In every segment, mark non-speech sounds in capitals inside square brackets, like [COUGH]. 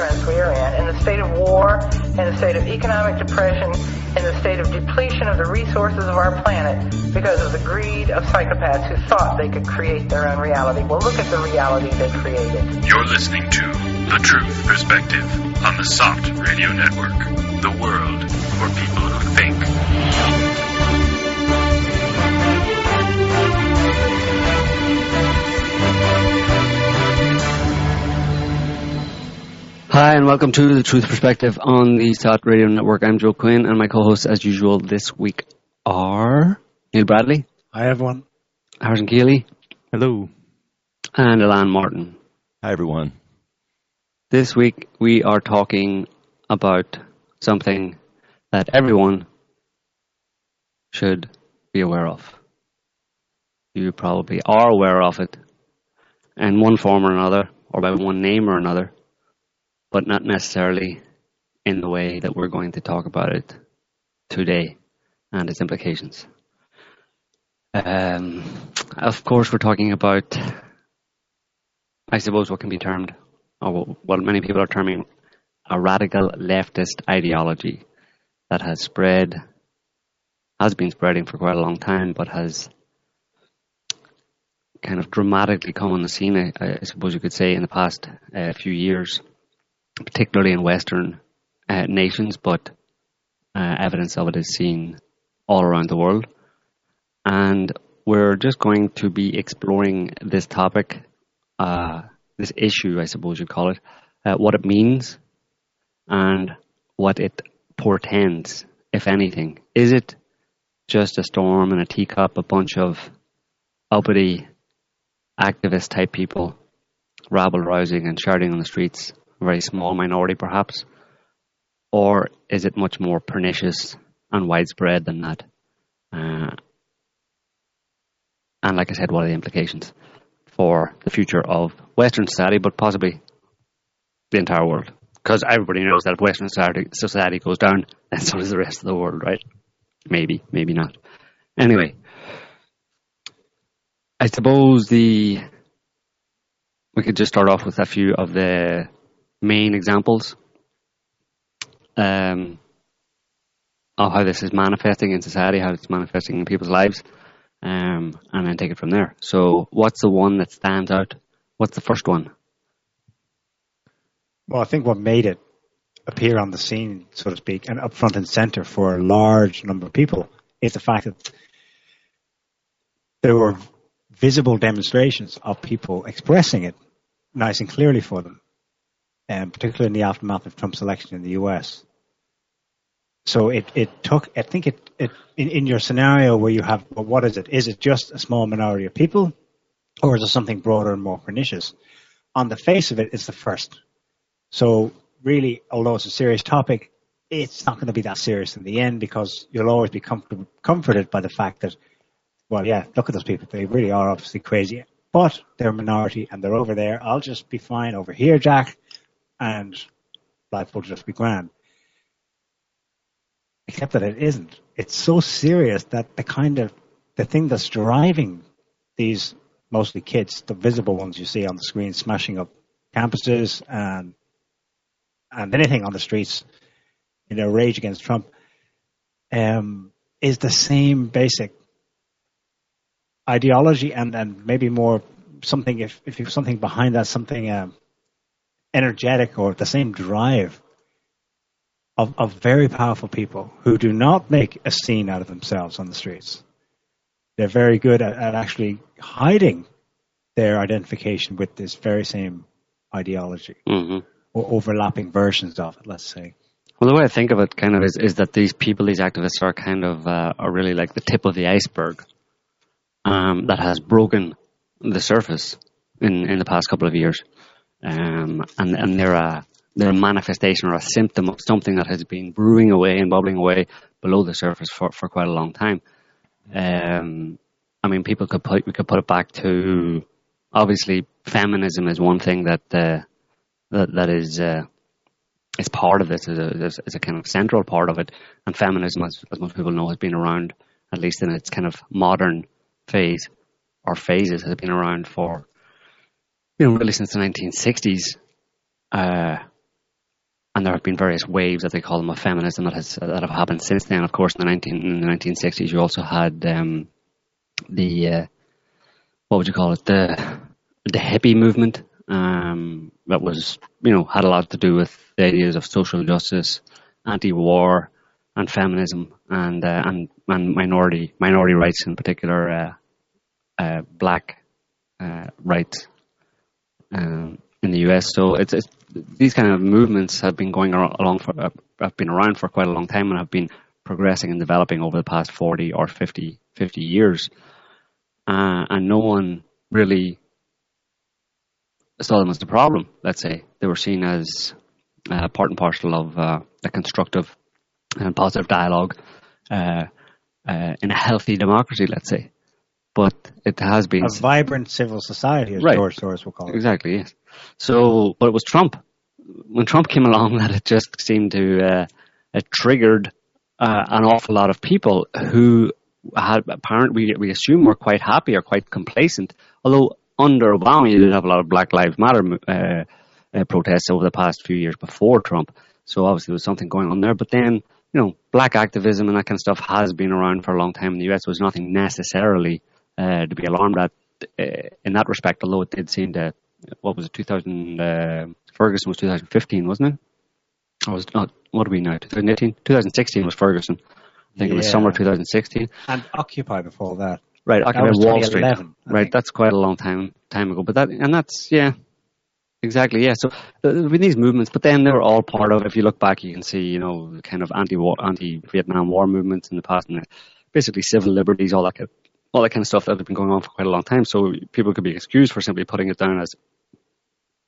ignorance we are in, in the state of war, in the state of economic depression, in the state of depletion of the resources of our planet because of the greed of psychopaths who thought they could create their own reality. Well, look at the reality they created. You're listening to The Truth Perspective on the SOTT Radio Network, the world for people who think. Hi, and welcome to The Truth Perspective on the SOTT Radio Network. I'm Joe Quinn, and my co-hosts, as usual, this week are Niall Bradley. Hi, everyone. Harrison Koehli. Hello. And Elan Martin. Hi, everyone. This week, we are talking about something that everyone should be aware of. You probably are aware of it in one form or another, or by one name or another but not necessarily in the way that we're going to talk about it today and its implications. Um, of course, we're talking about, I suppose, what can be termed, or what many people are terming, a radical leftist ideology that has spread, has been spreading for quite a long time, but has kind of dramatically come on the scene, I, I suppose you could say, in the past uh, few years particularly in Western uh, nations, but uh, evidence of it is seen all around the world. And we're just going to be exploring this topic, uh, this issue, I suppose you'd call it, uh, what it means and what it portends, if anything. Is it just a storm in a teacup, a bunch of uppity activist type people rabble rousing and shouting on the streets? Very small minority perhaps? Or is it much more pernicious and widespread than that? Uh, and like I said, what are the implications for the future of Western society, but possibly the entire world? Because everybody knows that if Western society, society goes down, [LAUGHS] then so does the rest of the world, right? Maybe, maybe not. Anyway, I suppose the we could just start off with a few of the main examples um, of how this is manifesting in society, how it's manifesting in people's lives, um, and then take it from there. So, what's the one that stands out? What's the first one? Well, I think what made it appear on the scene, so to speak, and up front and center for a large number of people is the fact that there were visible demonstrations of people expressing it nice and clearly for them um, particularly in the aftermath of Trump's election in the US. So it, it took, I think it, it in, in your scenario where you have, well, what is it? Is it just a small minority of people or is it something broader and more pernicious? On the face of it, it's the first. So really, although it's a serious topic, it's not going to be that serious in the end because you'll always be comfort- comforted by the fact that, well, yeah, look at those people. They really are obviously crazy, but they're a minority and they're over there. I'll just be fine over here, Jack and life will just be grand. Except that it isn't. It's so serious that the kind of the thing that's driving these mostly kids, the visible ones you see on the screen, smashing up campuses and and anything on the streets in their rage against Trump, um, is the same basic ideology and, and maybe more something if if something behind that, something um, energetic or the same drive of, of very powerful people who do not make a scene out of themselves on the streets. They're very good at, at actually hiding their identification with this very same ideology mm-hmm. or overlapping versions of it, let's say. Well, the way I think of it kind of is, is that these people, these activists are kind of, uh, are really like the tip of the iceberg um, that has broken the surface in, in the past couple of years um, and and they're a they're a manifestation or a symptom of something that has been brewing away and bubbling away below the surface for, for quite a long time. Um, I mean, people could put we could put it back to obviously feminism is one thing that uh, that that is uh, is part of this is a, a kind of central part of it, and feminism, as, as most people know, has been around at least in its kind of modern phase or phases has been around for you know, really since the 1960s, uh, and there have been various waves, that they call them, of feminism that has that have happened since then. Of course, in the 19 in the 1960s, you also had um, the uh, what would you call it the the hippie movement um, that was you know had a lot to do with the ideas of social justice, anti-war, and feminism, and uh, and and minority minority rights in particular, uh, uh, black uh, rights um, in the U.S. So it's, it's, these kind of movements have been going along for uh, have been around for quite a long time and have been progressing and developing over the past 40 or 50, 50 years. Uh, and no one really saw them as the problem, let's say. They were seen as uh, part and parcel of uh, a constructive and positive dialogue uh, uh, in a healthy democracy, let's say. But it has been a vibrant civil society, as Right. George Soros will call it. Exactly, yes. So, but it was Trump. When Trump came along, [LAUGHS] that it just seemed to uh, it triggered uh, an awful lot of people who had apparently we, we assume were quite happy or quite complacent. Although under Obama, you did have a lot of Black Lives Matter uh, uh, protests over the past few years before Trump. So obviously there was something going on there. But then, you know, black activism and that kind of stuff has been around for a long time in the US. There was nothing necessarily to be alarmed at uh, in that respect, although it did seem to, what was it, 2000, uh, Ferguson was 2015, wasn't it? Or was it not, what are we now, 2018? 2016 was Ferguson. I think it was summer 2016. And Occupy before that. Right, Occupy was Wall Street. I Right, think. that's quite a long time time ago. But that and that's yeah, exactly yeah. So uh, there have been these movements, but then they were all part of. If you look back, you can see you know the kind of anti-war, anti-Vietnam War movements in the past, and basically civil liberties, all that kind of, all that kind of stuff that had been going on for quite a long time. So people could be excused for simply putting it down as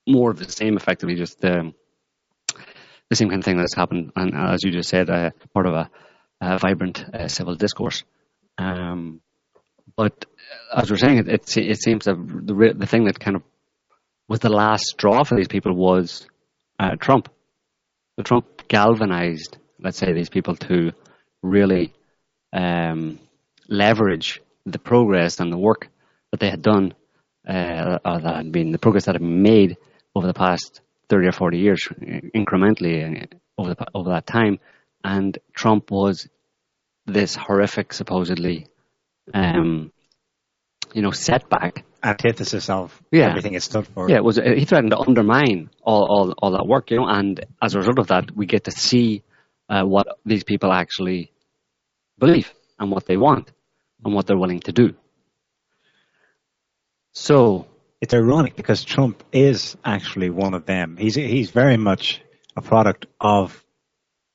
more of the same, effectively just um, the same kind of thing that's happened, and as you just said, uh, part of a, a vibrant uh, civil discourse. Um, but as we're saying, it, it, it seems that the the thing that kind of was the last straw for these people was uh, Trump. So Trump galvanized, let's say, these people to really um, leverage the progress and the work that they had done, uh, or that had been the progress that had been made over the past thirty or forty years, incrementally uh, over the, over that time. And Trump was this horrific, supposedly, um, you know, setback. Antithesis of Yeah. everything it stood for. Yeah, it was. uh, He threatened to undermine all, all, all that work, you know, and as a result of that, we get to see uh, what these people actually believe and what they want and what they're willing to do. So, It's ironic because Trump is actually one of them. He's he's very much a product of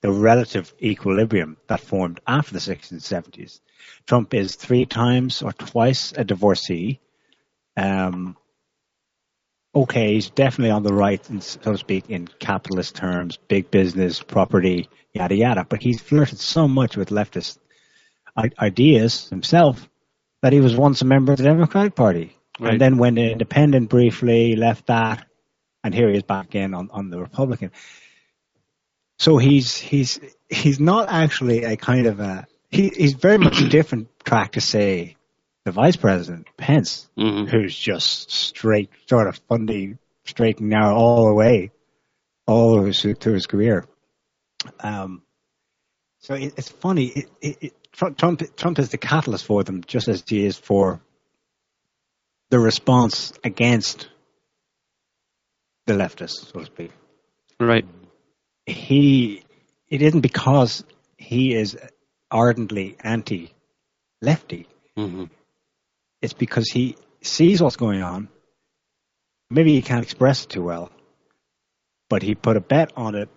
the relative equilibrium that formed after the 60s and 70s. Trump is three times or twice a divorcee. Um, okay, he's definitely on the right, so to speak, in capitalist terms, big business, property, yada yada. But he's flirted so much with leftist ideas himself that he was once a member of the Democratic Party, Right. and then went independent briefly, left that, and here he is back in on, on the Republican. So he's he's he's not actually a kind of a he, he's very much a [CLEARS THROAT] different track to say the vice president Pence, mhm. who's just straight sort of funny, straight and narrow all the way, all his through his career. Um, so it, it's funny. It, it, it, Trump, Trump is the catalyst for them, just as he is for the response against the leftists, so to speak. right, He it isn't because he is ardently anti-lefty. hmm It's because he sees what's going on. Maybe he can't express it too well, but he put a bet on it.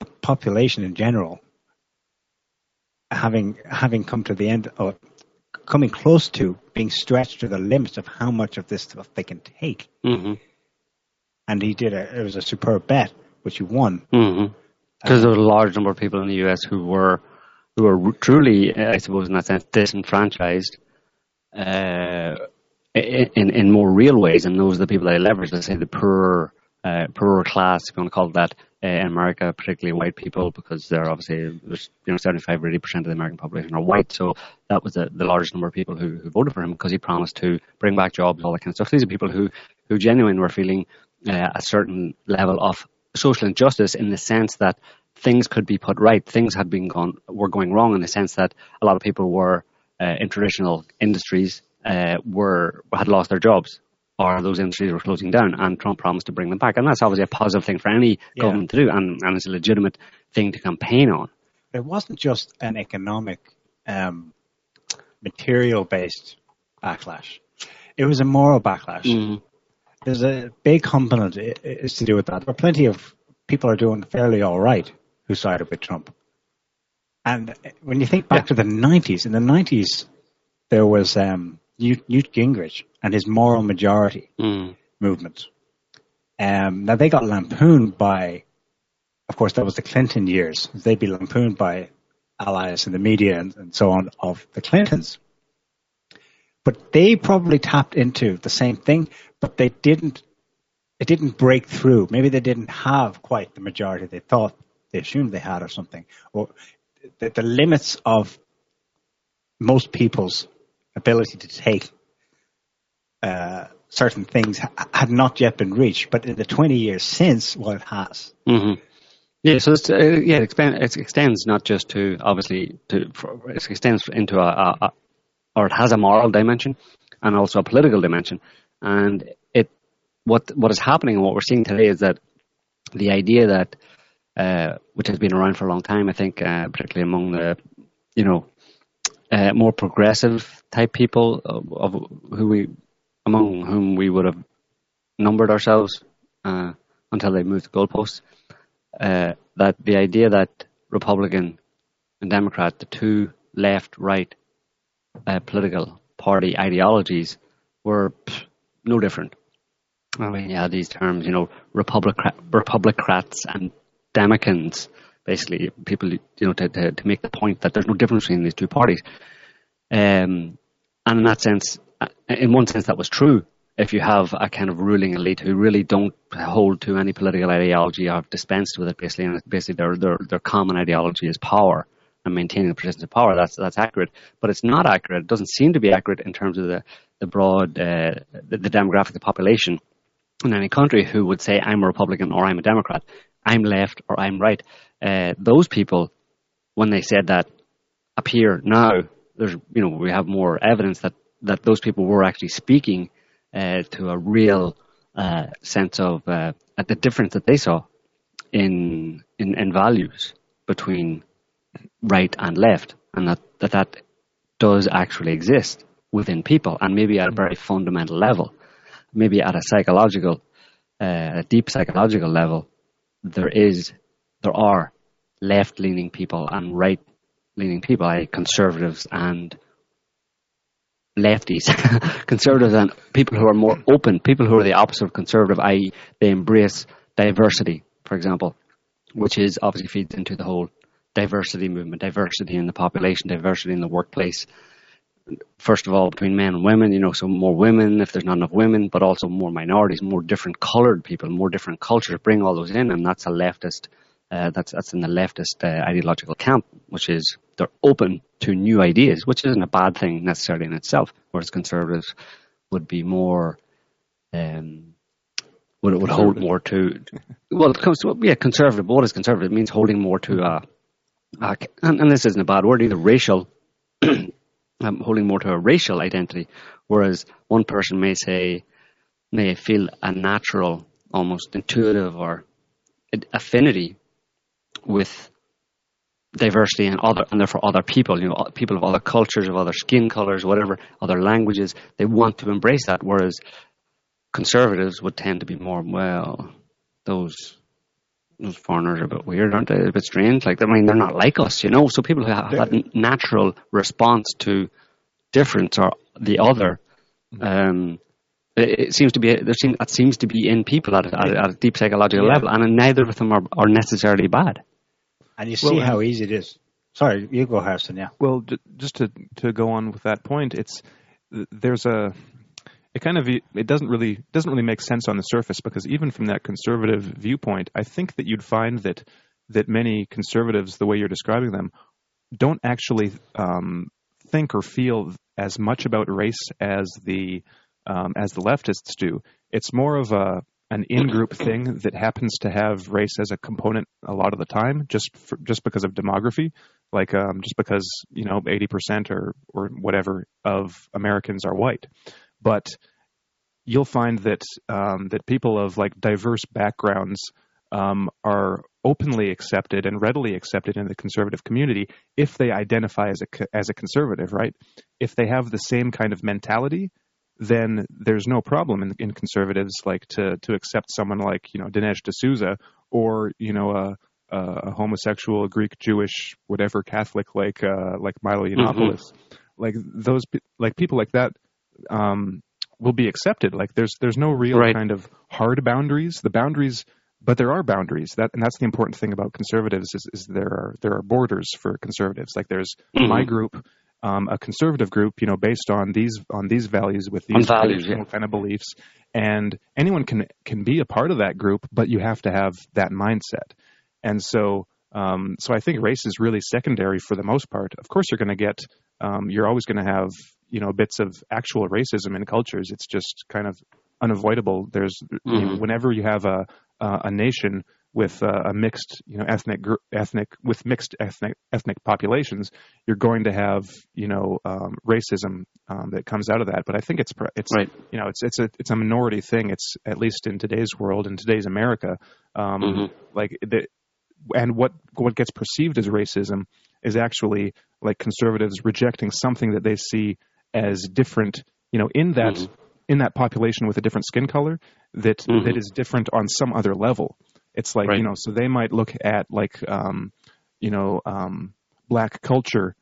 The population in general, having having come to the end or coming close to being stretched to the limits of how much of this stuff they can take, hmm and he did a it was a superb bet which he won. Because there was a large number of people in the U.S. who were who were truly, uh, I suppose, in that sense, disenfranchised uh, in in more real ways, and those are the people that I leverage. Let's say the poorer uh, poorer class, if you want to call it that, uh, in America, particularly white people, because they're obviously you know 75 or 80 percent of the American population are white. So that was the, the largest number of people who, who voted for him because he promised to bring back jobs, all that kind of stuff. These are people who who genuinely were feeling uh, a certain level of social injustice in the sense that things could be put right. Things had been gone were going wrong in the sense that a lot of people were uh, in traditional industries uh, were had lost their jobs or those industries were closing down, and Trump promised to bring them back. And that's obviously a positive thing for any yeah. government to do, and, and it's a legitimate thing to campaign on. It wasn't just an economic, um, material based backlash, it was a moral backlash. Mm. There's a big component is to do with that. There are plenty of people are doing fairly all right who sided with Trump. And when you think back yeah. to the 90s, in the 90s, there was um, Newt, Newt Gingrich and his moral majority mm. movement. Um, now they got lampooned by, of course, that was the Clinton years. They'd be lampooned by allies in the media and, and so on of the Clintons. But they probably tapped into the same thing, but they didn't. It didn't break through. Maybe they didn't have quite the majority they thought they assumed they had, or something. Or the, the limits of most people's ability to take uh, certain things had not yet been reached, but in the 20 years since, well, it has. Mm-hmm. Yeah, so uh, yeah, it, expand, it, extends not just to obviously to for, it extends into a, a, a, or it has a moral dimension and also a political dimension. And it what what is happening and what we're seeing today is that the idea that uh, which has been around for a long time, I think, uh, particularly among the you know uh, more progressive type people of, of, who we among whom we would have numbered ourselves uh, until they moved the goalposts. Uh, that the idea that Republican and Democrat, the two left-right uh, political party ideologies, were pff, no different. I mean, yeah, these terms, you know, Republic Republicrats and Democrats basically people you know to, to, to make the point that there's no difference between these two parties. Um, and in that sense, uh, in one sense, that was true. If you have a kind of ruling elite who really don't hold to any political ideology or have dispensed with it, basically, and basically their their their common ideology is power and maintaining the positions of power. That's that's accurate, but it's not accurate. It doesn't seem to be accurate in terms of the the broad uh, the, the demographic the population in any country who would say I'm a Republican or I'm a Democrat, I'm left or I'm right uh, those people, when they said that appear now, there's you know we have more evidence that that those people were actually speaking uh, to a real uh, sense of uh, at the difference that they saw in, in in values between right and left, and that that, that does actually exist within people, and maybe at a very fundamental level, maybe at a psychological, uh, a deep psychological level, there is there are left leaning people and right leaning people, like conservatives and lefties, [LAUGHS] conservatives and people who are more open, people who are the opposite of conservative, i.e., they embrace diversity, for example, which is obviously feeds into the whole diversity movement, diversity in the population, diversity in the workplace. First of all, between men and women, you know, so more women if there's not enough women, but also more minorities, more different colored people, more different cultures. Bring all those in, and that's a leftist uh, that's that's in the leftist uh, ideological camp, which is they're open to new ideas, which isn't a bad thing necessarily in itself. Whereas conservatives would be more, um, would would hold more to, well, it comes to, yeah, conservative. What is conservative? It means holding more to a, a and, and, this isn't a bad word either. Racial, [CLEARS THROAT] um, holding more to a racial identity, whereas one person may say may feel a natural, almost intuitive or affinity with diversity and other and therefore other people, you know, people of other cultures, of other skin colors, whatever, other languages, they want to embrace that. Whereas conservatives would tend to be more, well, those those foreigners are a bit weird, aren't they? A bit strange. Like I mean, they're not like us, you know. So people who have that natural response to difference or the other, um, it, seems to be there seems that seems to be in people at, at, at a deep psychological yeah. level, and neither of them are, are necessarily bad. And you see well, how easy it is. Sorry, you go, Harrison. Yeah. Well, just to to go on with that point, it's there's a it kind of it doesn't really doesn't really make sense on the surface because even from that conservative viewpoint, I think that you'd find that that many conservatives, the way you're describing them, don't actually um, think or feel as much about race as the um, as the leftists do. It's more of a an in-group thing that happens to have race as a component a lot of the time, just for, just because of demography, like um, just because you know 80% or or whatever of Americans are white, but you'll find that um, that people of like diverse backgrounds um, are openly accepted and readily accepted in the conservative community if they identify as a as a conservative, right? If they have the same kind of mentality, then there's no problem in, in conservatives like to to accept someone like you know Dinesh D'Souza or you know a, a homosexual Greek Jewish whatever Catholic like uh, like Milo mm-hmm. Yiannopoulos. Mm-hmm. Like those like people like that um, will be accepted. Like there's there's no real right. kind of hard boundaries. The boundaries but there are boundaries that and that's the important thing about conservatives is, is there are there are borders for conservatives like there's mm-hmm. my group um, a conservative group you know based on these on these values with these values, yeah. kind of beliefs and anyone can can be a part of that group but you have to have that mindset and so um, so I think race is really secondary for the most part. Of course, you're going to get, um, you're always going to have, you know, bits of actual racism in cultures. It's just kind of unavoidable. There's, mm-hmm. you know, whenever you have a, a nation with uh, a mixed, you know, ethnic gr- ethnic with mixed ethnic ethnic populations, you're going to have, you know, um, racism um, that comes out of that. But I think it's it's right. you know it's it's a it's a minority thing. It's at least in today's world in today's America, um, mm-hmm. like the and what what gets perceived as racism is actually like conservatives rejecting something that they see as different. You know, in that mm-hmm in that population with a different skin color that mm-hmm. that is different on some other level. It's like right. you know, so they might look at like um, you know um, black culture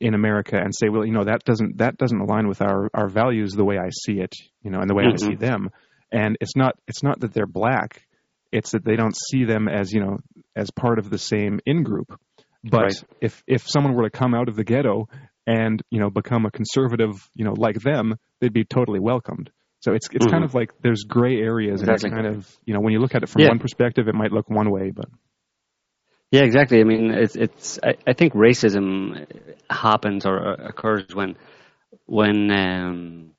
in America and say, well, you know, that doesn't that doesn't align with our our values the way I see it, you know, and the way mm-hmm. I see them. And it's not it's not that they're black; it's that they don't see them as you know as part of the same in group. But right. if if someone were to come out of the ghetto and you know become a conservative you know like them they'd be totally welcomed so it's it's mm-hmm. kind of like there's gray areas exactly. and it's kind of you know when you look at it from yeah. one perspective it might look one way but yeah exactly i mean it's it's i, I think racism happens or occurs when when um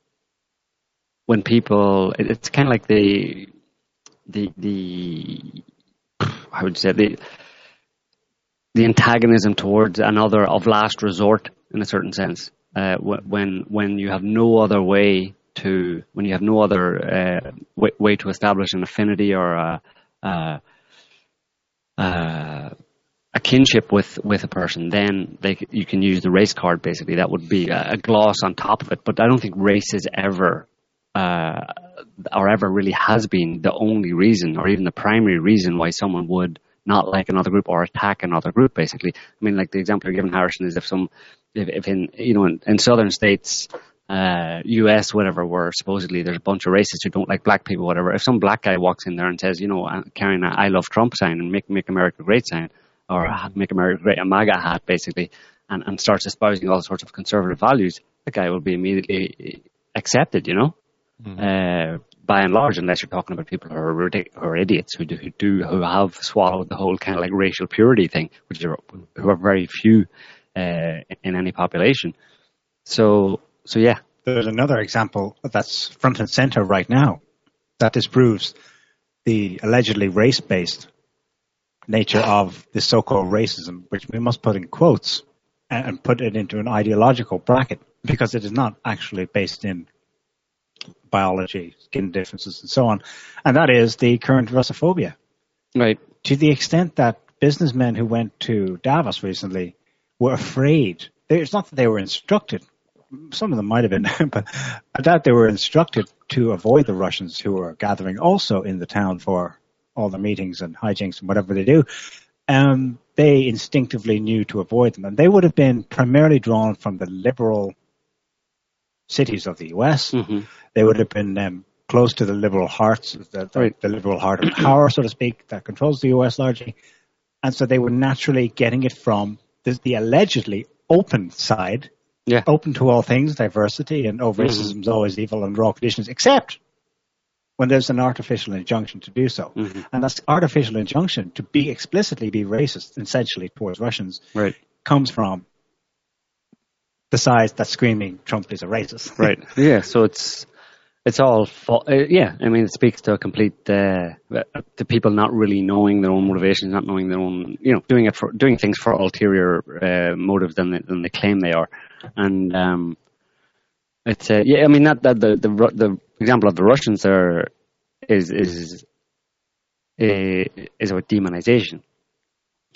when people it's kind of like the the the how would you say the the antagonism towards another of last resort in a certain sense. Uh, when when you have no other way to when you have no other uh, way, to establish an affinity or a, a, a, kinship with, with a person, then they, you can use the race card. Basically, that would be a, gloss on top of it. But I don't think race is ever uh, or ever really has been the only reason or even the primary reason why someone would not like another group or attack another group. Basically, I mean, like the example you're giving, Harrison, is if some if, if in you know in, in southern states uh, US, whatever, where supposedly there's a bunch of racists who don't like black people, whatever. If some black guy walks in there and says, you know, uh, carrying a I love Trump sign and make make America great sign, or make America great, a MAGA hat, basically, and, and starts espousing all sorts of conservative values, the guy will be immediately accepted, you know. Mm-hmm. Uh, by and large, unless you're talking about people who are, ridic- or idiots who do, who do who have swallowed the whole kind of like racial purity thing, which are who are very few uh, in any population. So, so yeah. There's another example that's front and center right now that disproves the allegedly race-based nature of the so-called racism, which we must put in quotes and put it into an ideological bracket because it is not actually based in biology, skin differences, and so on. And that is the current Russophobia. Right. To the extent that businessmen who went to Davos recently were afraid. It's not that they were instructed. Some of them might have been, [LAUGHS] but that they were instructed to avoid the Russians who were gathering also in the town for all the meetings and hijinks and whatever they do. Um, they instinctively knew to avoid them, and they would have been primarily drawn from the liberal cities of the U.S. Mm-hmm. They would have been um, close to the liberal hearts, the, the, right. the liberal heart of power, so to speak, that controls the U.S. largely, and so they were naturally getting it from the, the allegedly open side Yeah. open to all things, diversity, and oh, racism is always evil under all conditions, except when there's an artificial injunction to do so. Mhm. And that's artificial injunction to be explicitly be racist, essentially towards Russians, Right. comes from the sides that screaming Trump is a racist. [LAUGHS] Right. yeah. So it's it's all fa- uh, yeah. I mean, it speaks to a complete uh, to people not really knowing their own motivations, not knowing their own you know doing it for doing things for ulterior uh, motives than they, than they claim they are, and um, it's uh, yeah. I mean, that that the the the example of the Russians there is is uh, is about demonization.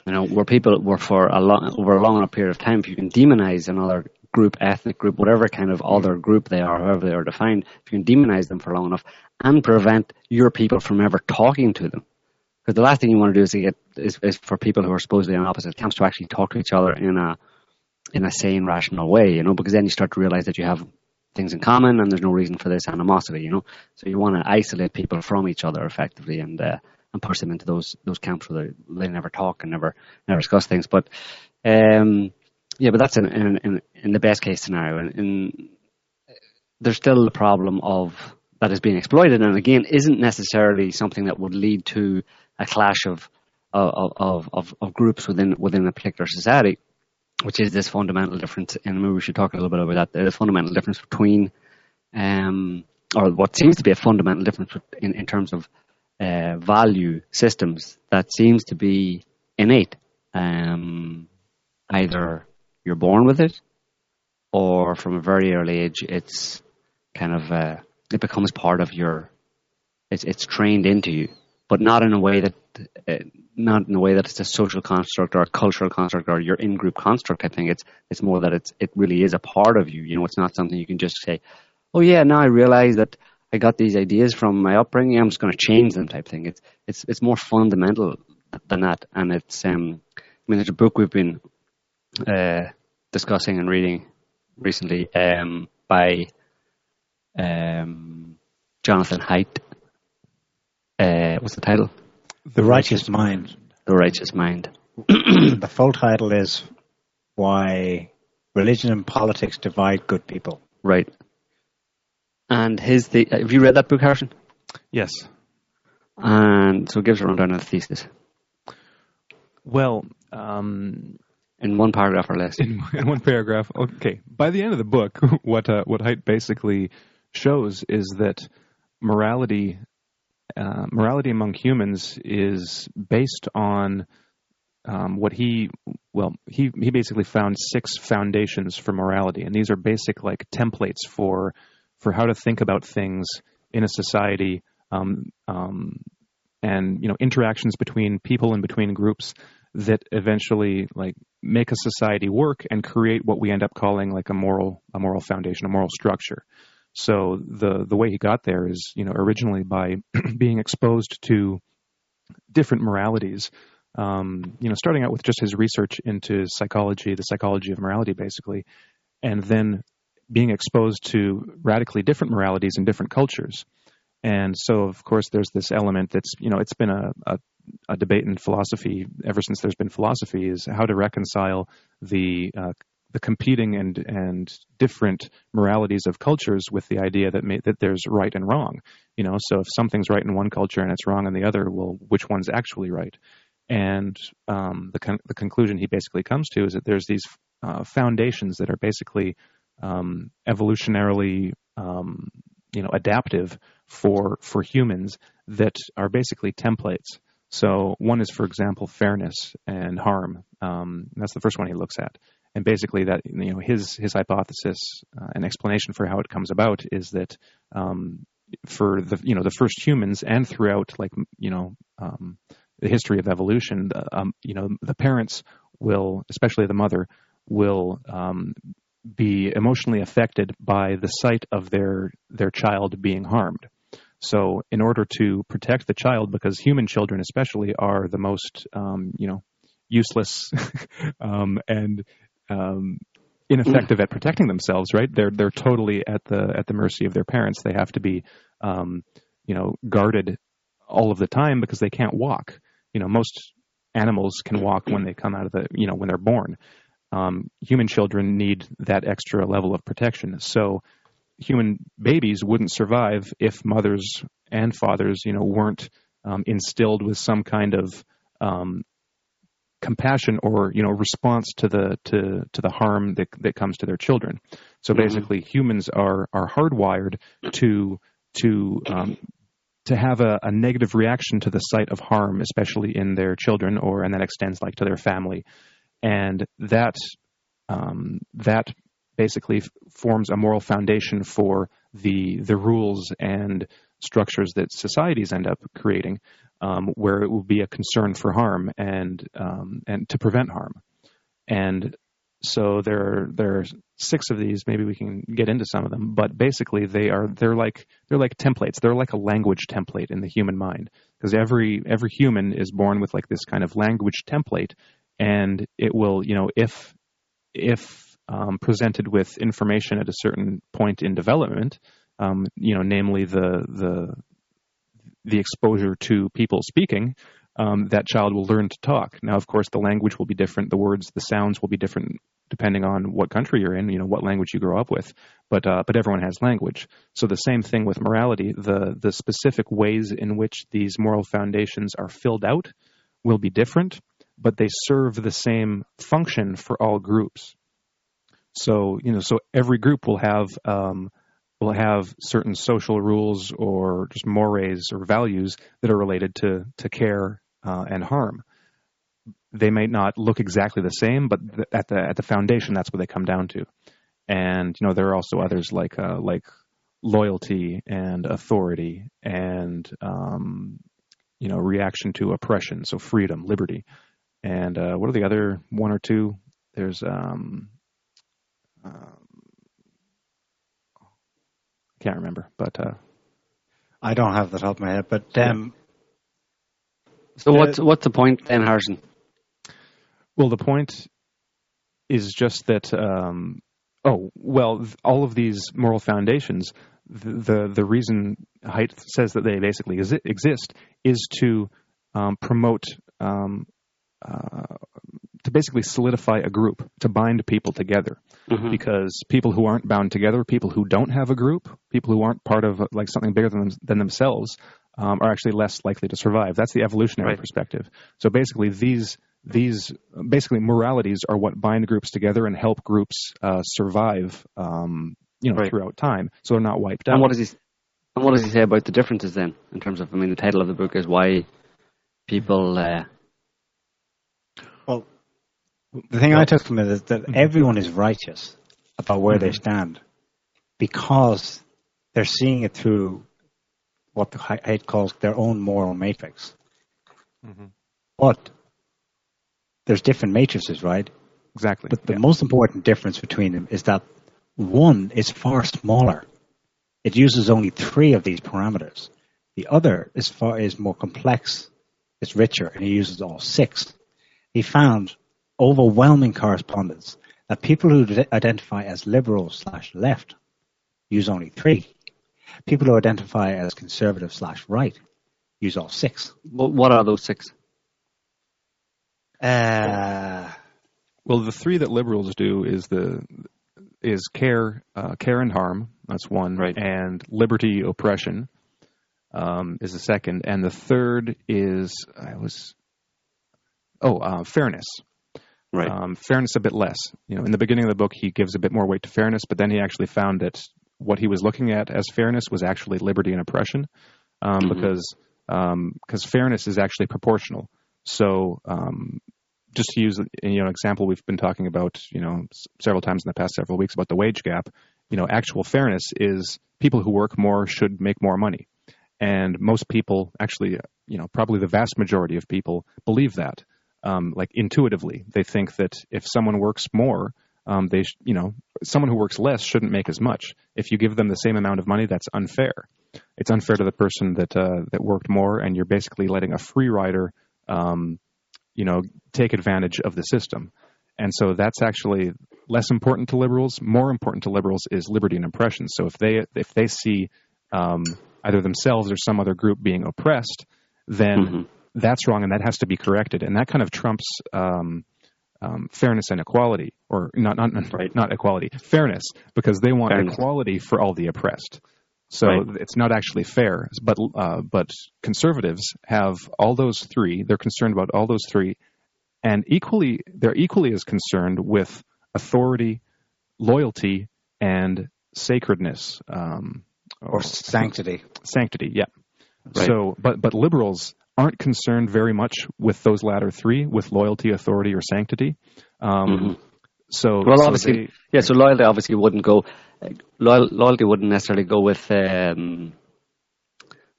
You know, where people were for a long over a long enough period of time, if you can demonize another group, ethnic group, whatever kind of other group they are, however they are defined, if you can demonize them for long enough and prevent your people from ever talking to them. Because the last thing you want to do is, to get, is, is for people who are supposedly on opposite camps to actually talk to each other in a in a sane, rational way, you know, because then you start to realize that you have things in common and there's no reason for this animosity, you know. So you want to isolate people from each other effectively and uh, and push them into those those camps where they, never talk and never never discuss things. But um, yeah, but that's in in, in, in the best case scenario. And in, there's still the problem of that is being exploited, and again, isn't necessarily something that would lead to a clash of of of, of, of groups within within a particular society, which is this fundamental difference. And maybe we should talk a little bit about that. The fundamental difference between, um, or what seems to be a fundamental difference in in terms of uh, value systems that seems to be innate. Um, either you're born with it, or from a very early age, it's kind of uh, it becomes part of your. It's it's trained into you, but not in a way that uh, not in a way that it's a social construct or a cultural construct or your in-group construct. I think it's it's more that it's it really is a part of you. You know, it's not something you can just say, "Oh yeah, now I realize that I got these ideas from my upbringing. I'm just going to change them." Type thing. It's it's it's more fundamental than that, and it's um. I mean, there's a book we've been uh, discussing and reading recently um, by um, Jonathan Haidt. Uh, what's the title? The Righteous Mind. The Righteous Mind. [CLEARS THROAT] the full title is Why Religion and Politics Divide Good People. Right. And his the have you read that book, Harrison? Yes. And so it gives a rundown of the thesis Well, um, in one paragraph or less. [LAUGHS] in, in one paragraph. Okay, by the end of the book, [LAUGHS] what uh, what Haidt basically shows is that morality uh, morality among humans is based on um, what he well he he basically found six foundations for morality, and these are basic like templates for for how to think about things in a society. Um, um, and you know interactions between people and between groups that eventually like make a society work and create what we end up calling like a moral a moral foundation a moral structure so the the way he got there is you know originally by [CLEARS THROAT] being exposed to different moralities um, you know starting out with just his research into psychology the psychology of morality basically and then being exposed to radically different moralities in different cultures. And so of course there's this element that's you know it's been a, a a debate in philosophy ever since there's been philosophy is how to reconcile the uh, the competing and and different moralities of cultures with the idea that may, that there's right and wrong. You know, so if something's right in one culture and it's wrong in the other, well, which one's actually right? And um, the con- the conclusion he basically comes to is that there's these uh, foundations that are basically um, evolutionarily um, you know adaptive for for humans that are basically templates so one is, for example, fairness and harm. Um, that's the first one he looks at, and basically that you know his his hypothesis uh, and explanation for how it comes about is that um, for the you know the first humans and throughout like you know um, the history of evolution, um, you know the parents will, especially the mother, will um, be emotionally affected by the sight of their their child being harmed. So, in order to protect the child, because human children, especially, are the most, um, you know, useless [LAUGHS] um, and um, ineffective at protecting themselves, right? They're they're totally at the at the mercy of their parents. They have to be, um, you know, guarded all of the time because they can't walk. You know, most animals can walk when they come out of the, you know, when they're born. um, human children need that extra level of protection. So human babies wouldn't survive if mothers and fathers, you know, weren't um, instilled with some kind of um, compassion or you know response to the to to the harm that that comes to their children. So Mm-hmm. basically, humans are are hardwired to to um, to have a, a negative reaction to the sight of harm, especially in their children, or and that extends like to their family, and that um, that basically f- forms a moral foundation for the the rules and structures that societies end up creating, um, where it will be a concern for harm and um, and to prevent harm, and so there are, there are six of these. Maybe we can get into some of them, but basically they are they're like they're like templates. They're like a language template in the human mind because every every human is born with like this kind of language template, and it will you know if if um, presented with information at a certain point in development, um, you know, namely the the the exposure to people speaking, um, that child will learn to talk. Now, of course, the language will be different, the words, the sounds will be different depending on what country you're in, you know, what language you grow up with. But uh, but everyone has language. So the same thing with morality. The the specific ways in which these moral foundations are filled out will be different, but they serve the same function for all groups. So you know, so every group will have um, will have certain social rules or just mores or values that are related to to care uh, and harm. They may not look exactly the same, but th- at the at the foundation, that's what they come down to. And you know, there are also others like uh, like loyalty and authority and um, you know reaction to oppression, so freedom, liberty, and uh, what are the other one or two? There's um, um, can't remember, but uh, I don't have the top of my head, but um, So Uh, what's what's the point then, Harrison? well, the point is just that. Um, oh well, all of these moral foundations. The the, the reason Haidt says that they basically exi- exist is to um, promote. Um, uh, to basically solidify a group, to bind people together, Mhm. because people who aren't bound together, people who don't have a group, people who aren't part of like something bigger than than themselves, um, are actually less likely to survive. That's the evolutionary Right. perspective. So basically, these these basically moralities are what bind groups together and help groups uh, survive, um, you know, Right. throughout time, so they're not wiped out. And what does he and what does he say about the differences then in terms of? I mean, the title of the book is why people. Uh, well, the thing I took from it is that everyone is righteous about where they stand because they're seeing it through what the Haidt calls their own moral matrix. Mhm. But there's different matrices, right? exactly. But the yeah. most important difference between them is that one is far smaller. It uses only three of these parameters. The other is far is more complex, it's richer, and he uses all six. He found overwhelming correspondence that people who identify as liberal slash left use only three. People who identify as conservative slash right use all six. what, what are those six? Uh, Well, the three that liberals do is the is care, uh, care and harm. That's one, Right. And liberty, oppression, um, is the second, and the third is I was oh uh, fairness. Right. Um, fairness a bit less. You know, in the beginning of the book, he gives a bit more weight to fairness, but then he actually found that what he was looking at as fairness was actually liberty and oppression, um, Mhm. because because fairness is actually proportional. So um, just to use you know an example we've been talking about you know s- several times in the past several weeks about the wage gap you know actual fairness is people who work more should make more money and most people actually you know probably the vast majority of people believe that um, like intuitively. They think that if someone works more um, they sh- you know someone who works less shouldn't make as much. If you give them the same amount of money that's unfair. It's unfair to the person that uh, that worked more and you're basically letting a free rider um, you know take advantage of the system. And so that's actually less important to liberals. More important to liberals is liberty and oppression. So if they if they see um, either themselves or some other group being oppressed then Mhm. That's wrong and that has to be corrected and that kind of trumps um, um, fairness and equality, or not not Right. not equality, fairness, because they want Fairness. equality for all the oppressed. So Right. it's not actually fair. But uh, but conservatives have all those three. They're concerned about all those three, and equally they're equally as concerned with authority, loyalty, and sacredness. Um, Or sanctity. sanctity. Yeah. Right. So, but but liberals aren't concerned very much with those latter three, with loyalty, authority, or sanctity. Um, So, Mm-hmm. Well, so obviously, they- yeah. So loyalty obviously wouldn't go. Loyal, loyalty wouldn't necessarily go with um,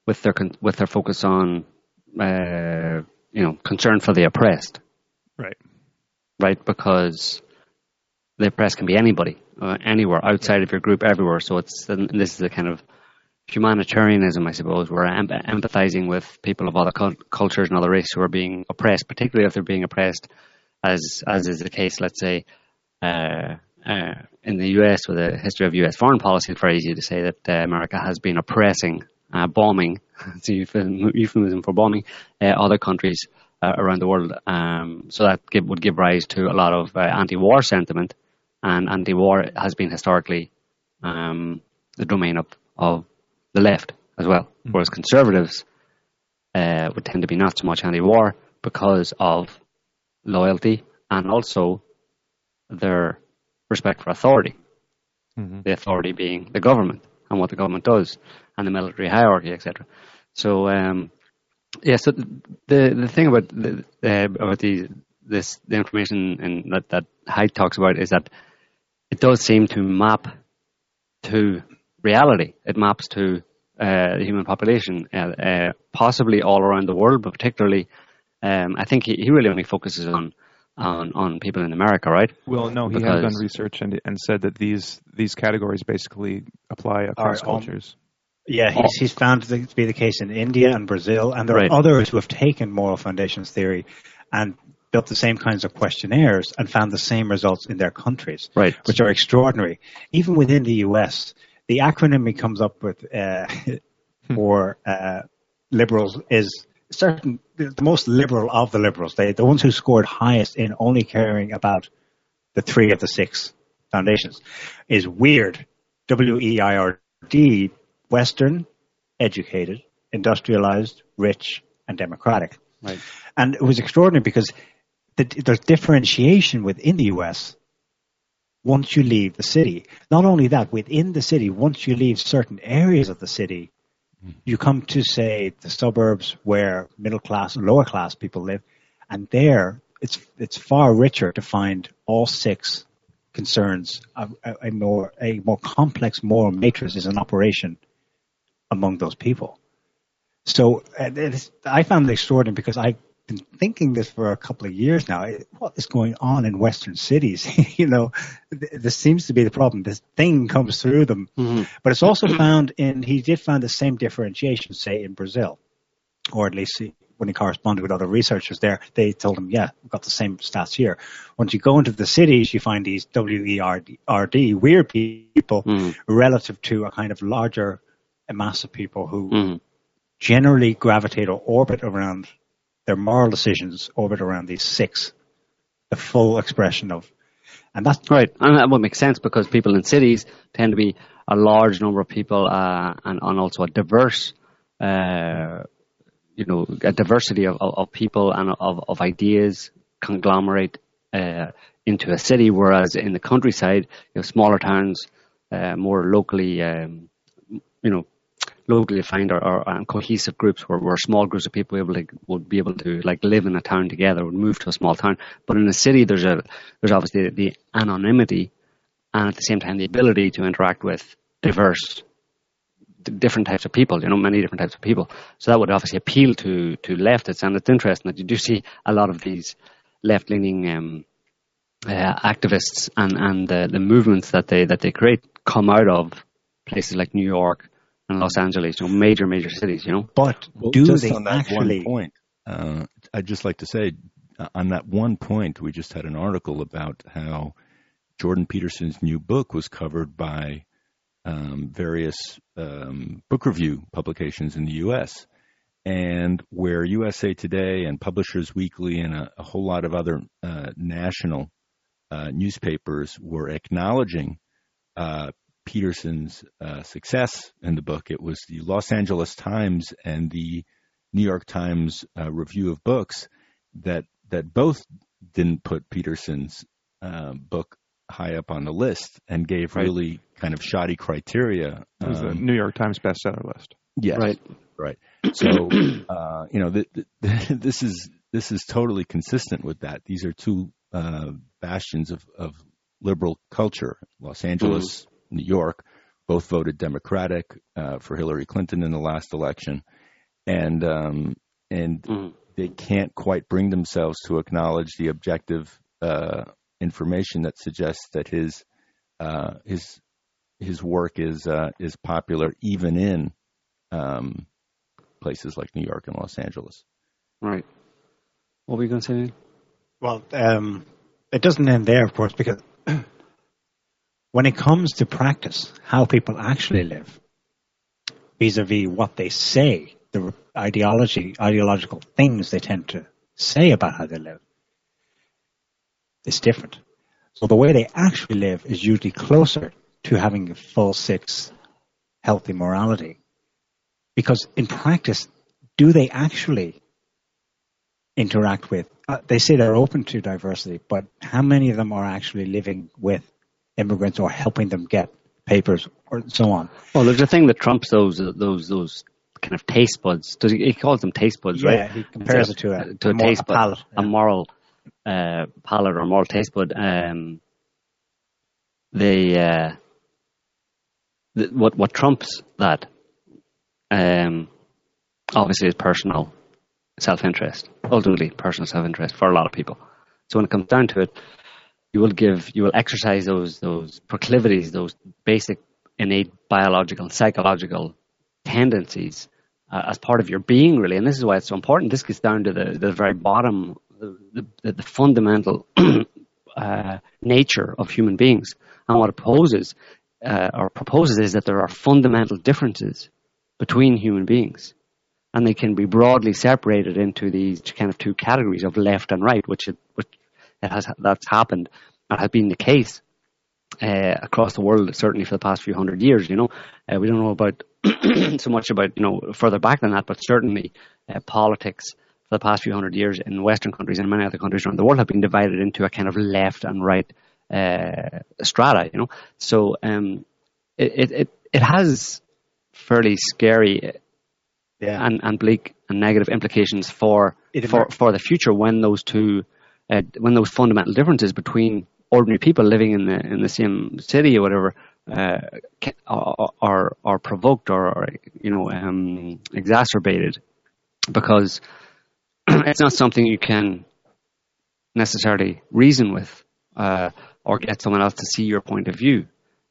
with their con- with their focus on uh, you know concern for the oppressed, right. right? Because the oppressed can be anybody, uh, anywhere outside of your group, everywhere. So it's and this is a kind of humanitarianism, I suppose. We're em- empathizing with people of other cul- cultures and other races who are being oppressed, particularly if they're being oppressed, as as is the case, let's say, uh, uh, in the U.S. with a history of U.S. foreign policy. It's very easy to say that uh, America has been oppressing, uh, bombing, [LAUGHS] it's a euphemism, for bombing, uh, other countries uh, around the world. Um, so that give, would give rise to a lot of anti-war sentiment, and anti-war has been historically um, the domain of, of the left as well, whereas conservatives uh, would tend to be not so much anti-war because of loyalty and also their respect for authority. Mhm. The authority being the government and what the government does, and the military hierarchy, etc. So, um, yeah. So the the thing about the, uh, about the this the information and that that Haidt talks about is that it does seem to map to reality. It maps to uh, the human population, uh, uh, possibly all around the world, but particularly, um, I think he, he really only focuses on, on on people in America, right? Well, no, he has done research and and said that these these categories basically apply across Are, um, cultures. Yeah, he's, he's found to be the case in India and Brazil, and there Right. are others who have taken moral foundations theory and built the same kinds of questionnaires and found the same results in their countries, Right. which are extraordinary. Even within the U.S., the acronym he comes up with uh, for uh, liberals is certain the most liberal of the liberals. They the ones who scored highest in only caring about the three of the six foundations is weird. W E I R D Western, educated, industrialized, rich, and democratic. Right. And it was extraordinary because the, there's differentiation within the US once you leave the city. Not only that, within the city, once you leave certain areas of the city, you come to say the suburbs where middle class and lower class people live, and there it's it's far richer to find all six concerns. A, a, a more a more complex moral matrix is in operation among those people. So uh, I found it extraordinary because I've been thinking this for a couple of years now. What is going on in Western cities? [LAUGHS] you know, th- this seems to be the problem. This thing comes through them, but it's also found in. He did find the same differentiation, say in Brazil, or at least he, when he corresponded with other researchers there, they told him, "Yeah, we've got the same stats here." Once you go into the cities, you find these W E R D R D weird people Mhm. relative to a kind of larger mass of people who Mhm. generally gravitate or orbit around their moral decisions orbit around these six, the full expression of, and that's Right, and that would make sense because people in cities tend to be a large number of people, uh, and, and also a diverse, uh, you know, a diversity of, of, of people and of, of ideas conglomerate uh, into a city. Whereas in the countryside, you have smaller towns, uh, more locally, um, you know, locally defined or, um, cohesive groups where, where small groups of people able to, would be able to like live in a town together, would move to a small town. But in a city, there's a there's obviously the anonymity and at the same time the ability to interact with diverse different types of people, you know, many different types of people. So that would obviously appeal to to leftists, and it's interesting that you do see a lot of these left leaning um, uh, activists and and the, the movements that they that they create come out of places like New York and Los Angeles, you know, major major cities, you know. but Well, do just they on that actually? one point, uh, I'd just like to say, uh, on that one point, we just had an article about how Jordan Peterson's new book was covered by um, various um, book review publications in the U.S. and where USA Today and Publishers Weekly and a, a whole lot of other uh, national uh, newspapers were acknowledging uh, Peterson's uh, success in the book. It was the Los Angeles Times and the New York Times uh, review of books that that both didn't put Peterson's uh, book high up on the list and gave Right. really kind of shoddy criteria. It was the Um, New York Times bestseller list. Yes. Right. Right. So, [CLEARS THROAT] uh, you know, th- th- [LAUGHS] this is this is totally consistent with that. These are two uh, bastions of, of liberal culture. Los Angeles, New York, both voted Democratic uh, for Hillary Clinton in the last election, and um, and Mhm. they can't quite bring themselves to acknowledge the objective uh, information that suggests that his uh, his his work is uh, is popular even in um, places like New York and Los Angeles. Right. What were you going to say? Well, um, it doesn't end there, of course, because when it comes to practice, how people actually live, vis-a-vis what they say, the ideology, ideological things they tend to say about how they live, is different. So the way they actually live is usually closer to having a full six healthy morality. Because in practice, do they actually interact with. Uh, they say they're open to diversity, but how many of them are actually living with immigrants or helping them get papers or so on? Well, there's a thing that trumps those those those kind of taste buds. Does he, he calls them taste buds, Yeah, right? he compares it to a- to a a, taste bud, palate, a moral uh, palate or moral taste bud. Um, they uh, th- what what trumps that um, obviously is personal self interest. Ultimately, personal self interest for a lot of people. So when it comes down to it, you will give you will exercise those those proclivities, those basic innate biological, and psychological tendencies uh, as part of your being, really. And this is why it's so important. This gets down to the the very bottom, the the, the fundamental [CLEARS THROAT] uh, nature of human beings. And what it poses uh, or proposes is that there are fundamental differences between human beings and they can be broadly separated into these kind of two categories of left and right, which it, which it has that's happened and has been the case uh, across the world, certainly for the past few hundred years. You know, uh, we don't know about [CLEARS THROAT] so much about you know further back than that, but certainly uh, politics for the past few hundred years in Western countries and many other countries around the world have been divided into a kind of left and right uh, strata. You know, so um, it, it it it has fairly scary Yeah. and, and bleak and negative implications for It for, for the future when those two uh, when those fundamental differences between ordinary people living in the in the same city or whatever uh, are, are provoked or, you know um, exacerbated because [CLEARS THROAT] it's not something you can necessarily reason with uh, or get someone else to see your point of view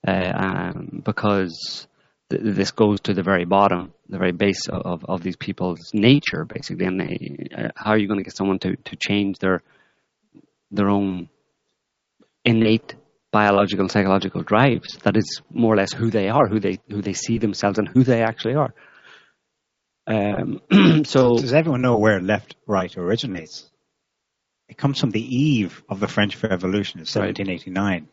uh, um, because th- this goes to the very bottom, the very base of, of, of these people's nature, basically. And they, uh, how are you going to get someone to, to change their their own innate biological and psychological drives? That is more or less who they are, who they who they see themselves, and who they actually are. Um, [CLEARS THROAT] so Does everyone know where left right originates? It comes from the eve of the French Revolution in 1789,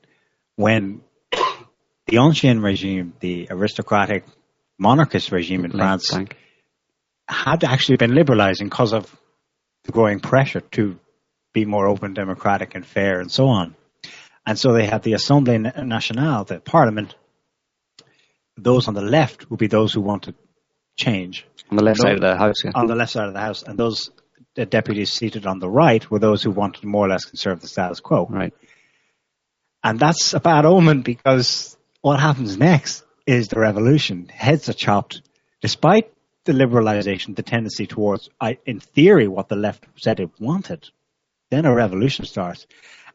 when the Ancien regime, the aristocratic monarchist regime in France, had actually been liberalizing because of the growing pressure to be more open, democratic, and fair, and so on. And so they had the Assemblée Nationale, the parliament. Those on the left would be those who wanted change on the left side of the house. Yeah. on the left side of the house, and those deputies seated on the right were those who wanted more or less conserve the status quo. Right. And that's a bad omen because what happens next is the revolution. Heads are chopped, despite the liberalization, the tendency towards, in theory, what the left said it wanted. Then a revolution starts,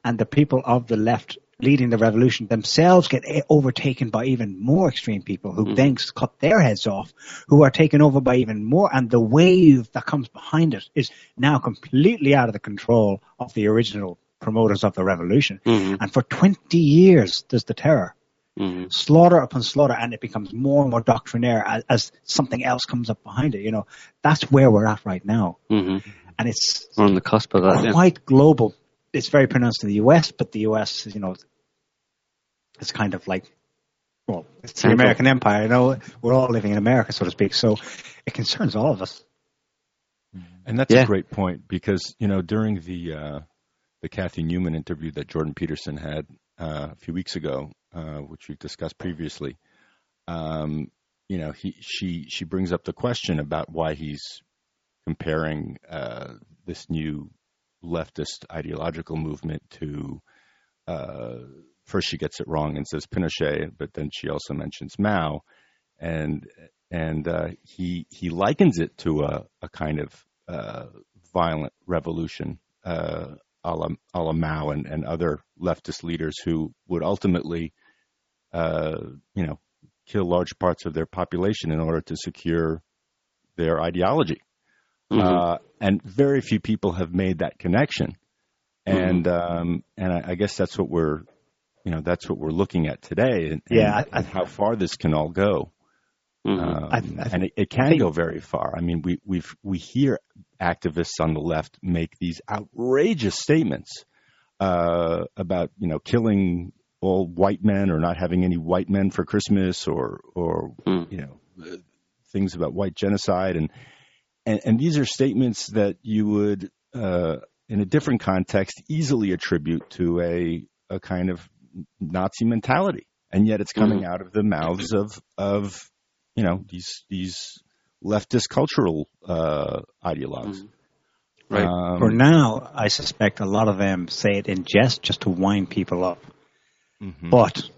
and the people of the left leading the revolution themselves get overtaken by even more extreme people who then cut their heads off, who are taken over by even more, and the wave that comes behind it is now completely out of the control of the original promoters of the revolution. Mhm. And for 20 years, there's the terror. Mhm. slaughter upon slaughter, and it becomes more and more doctrinaire as, as something else comes up behind it. You know, that's where we're at right now, hmm and it's We're on the cusp of that. Yeah. quite global. It's very pronounced in the US, but the US, you know, it's kind of like, well, it's the Central. American Empire. You know, we're all living in America, so to speak. So it concerns all of us. And that's Yeah. a great point because you know during the uh, the Cathy Newman interview that Jordan Peterson had uh, a few weeks ago, uh, which we've discussed previously, um, you know he she she brings up the question about why he's comparing uh, this new leftist ideological movement to uh, first she gets it wrong and says Pinochet, but then she also mentions Mao, and and uh, he he likens it to a, a kind of uh, violent revolution, uh, a, la, a la Mao and, and other leftist leaders who would ultimately, uh, you know, kill large parts of their population in order to secure their ideology. Mhm. Uh, and very few people have made that connection. And um, and I, I guess that's what we're, you know, that's what we're looking at today, and, and, Yeah, I- I- and how far this can all go. Mhm. Um, I- I and it, it can think- go very far. I mean, we we we hear activists on the left make these outrageous statements uh, about you know killing all white men or not having any white men for Christmas or or Mm. you know uh, things about white genocide and and, and these are statements that you would uh, in a different context easily attribute to a a kind of Nazi mentality, and yet it's coming out of the mouths of of you know these these leftist cultural uh, ideologues. Mhm. Right. Um, For now, I suspect a lot of them say it in jest just to wind people up. mhm. But,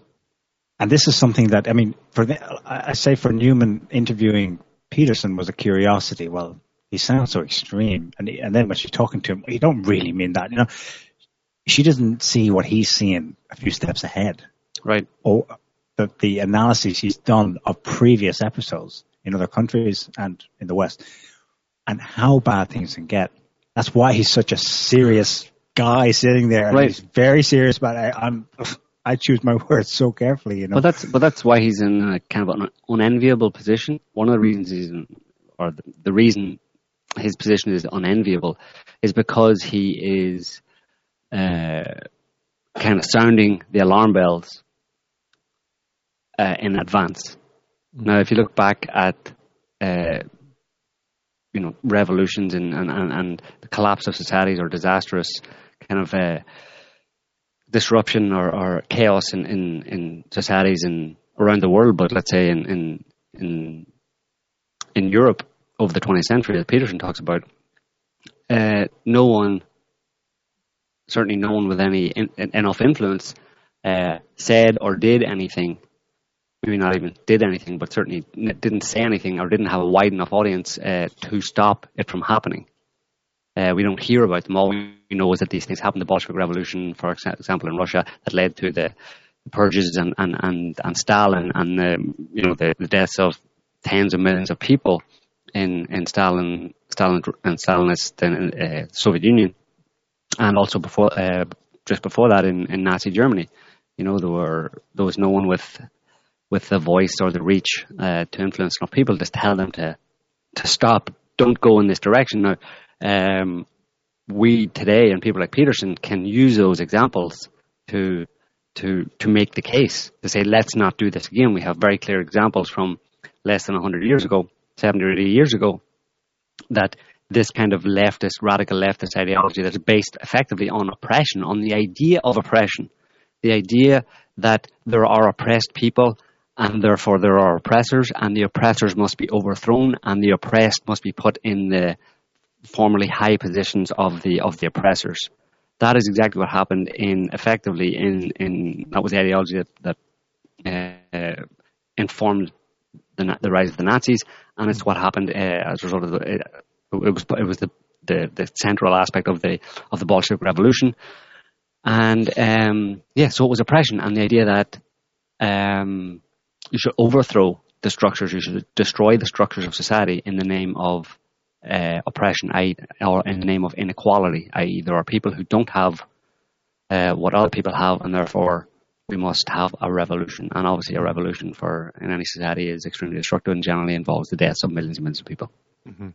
and this is something that, I mean, for the, I I say for Newman interviewing Peterson was a curiosity. Well, he sounds so extreme. And, he, and then when she's talking to him, he don't really mean that. You know, she doesn't see what he's seeing a few steps ahead. Right. Or the, the analysis he's done of previous episodes in other countries and in the West and how bad things can get. That's why he's such a serious guy sitting there. and Right. He's very serious about it. I, I'm, I choose my [LAUGHS] words so carefully, you know. But that's but that's why he's in a kind of an unenviable position. One of the reasons he's in, or the, the reason his position is unenviable is because he is uh, kind of sounding the alarm bells uh, in advance. Now, if you look back at uh, you know revolutions and, and, and, and the collapse of societies or disastrous kind of uh, disruption or, or chaos in, in, in societies in around the world, but let's say in in in, in Europe over the 20th century, that Peterson talks about, uh, no one, certainly no one with any in, enough influence, uh, said or did anything. Maybe not even did anything, but certainly didn't say anything or didn't have a wide enough audience uh, to stop it from happening. Uh, we don't hear about them. All we know is that these things happened. The Bolshevik Revolution, for exa- example, in Russia, that led to the purges and and and, and Stalin, and you know the, the deaths of tens of millions of people in in Stalin, Stalin and Stalinist and uh, Soviet Union, and also before uh, just before that in, in Nazi Germany. You know there were there was no one with with the voice or the reach uh, to influence enough people to tell them to to stop, don't go in this direction. Now, um, we today and people like Peterson can use those examples to to to make the case to say let's not do this again. We have very clear examples from less than 100 years ago, 70 or 80 years ago, that this kind of leftist, radical leftist ideology that's based effectively on oppression, on the idea of oppression, the idea that there are oppressed people and therefore there are oppressors and the oppressors must be overthrown and the oppressed must be put in the formerly high positions of the of the oppressors. That is exactly what happened in effectively in in that was the ideology that that uh, informed the the rise of the Nazis, and it's what happened uh, as a result of the. It, it was it was the, the the central aspect of the of the Bolshevik Revolution, and um, yeah, so it was oppression and the idea that um, you should overthrow the structures, you should destroy the structures of society in the name of uh, oppression, i.e., or in the name of inequality, i.e., there are people who don't have uh, what other people have, and therefore we must have a revolution. And obviously, a revolution for in any society is extremely destructive and generally involves the deaths of millions and millions of people. Mm-hmm.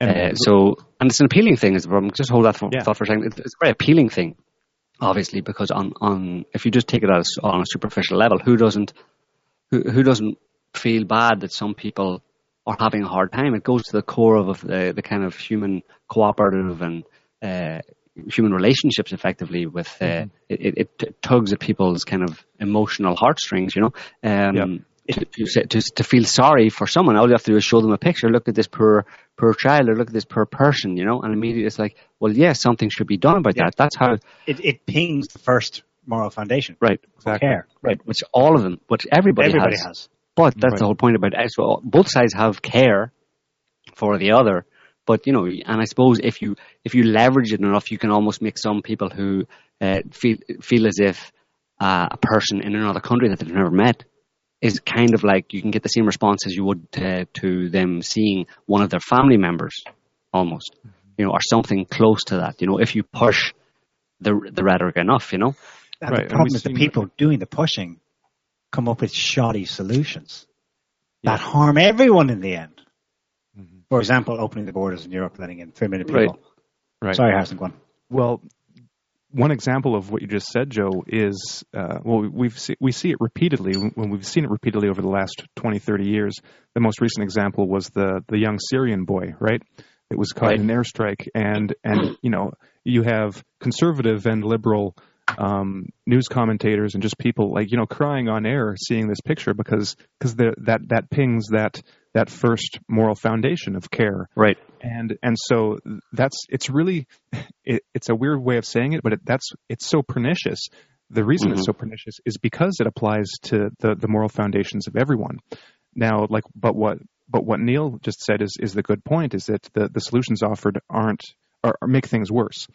Uh, so, and it's an appealing thing. Is the problem? Just hold that for, Yeah. thought for a second. It's, it's a very appealing thing, obviously, because on, on if you just take it as on a superficial level, who doesn't who, who doesn't feel bad that some people are having a hard time? It goes to the core of, the the kind of human cooperative and uh, human relationships, effectively. With uh, it, it, it tugs at people's kind of emotional heartstrings, you know. Um, Yeah. to, to, to, feel sorry for someone, all you have to do is show them a picture. Look at this poor, poor child, or look at this poor person, you know. And immediately it's like, well, yes, something should be done about Yeah. that. That's how, It, it pings the first moral foundation. right, Exactly. Care. right. Which all of them, which everybody, Everybody has. has. But that's Right. the whole point about it. So both sides have care for the other. But you know, and I suppose if you if you leverage it enough, you can almost make some people who uh, feel feel as if uh, a person in another country that they've never met is kind of like you can get the same response as you would uh, to them seeing one of their family members, almost, you know, or something close to that. You know, if you push the the rhetoric enough, you know. And Right, the problem is the people doing the pushing come up with shoddy solutions that harm everyone in the end. Mm-hmm. For example, opening the borders in Europe, letting in three million Right. people. Right. Sorry, Harrison, go on. Well, one example of what you just said, Joe, is uh, well, we've see, we see it repeatedly when we've seen it repeatedly over the last 20, 30 years. The most recent example was the the young Syrian boy, right? It was caught in an airstrike, and and you know you have conservative and liberal um, news commentators and just people like you know crying on air seeing this picture because because that that pings that that first moral foundation of care. Right. and and so that's it's really it, it's a weird way of saying it but it, that's it's so pernicious. The reason it's so pernicious is because it applies to the the moral foundations of everyone. Now like but what but what Niall just said is is the good point is that the the solutions offered aren't or, or make things worse.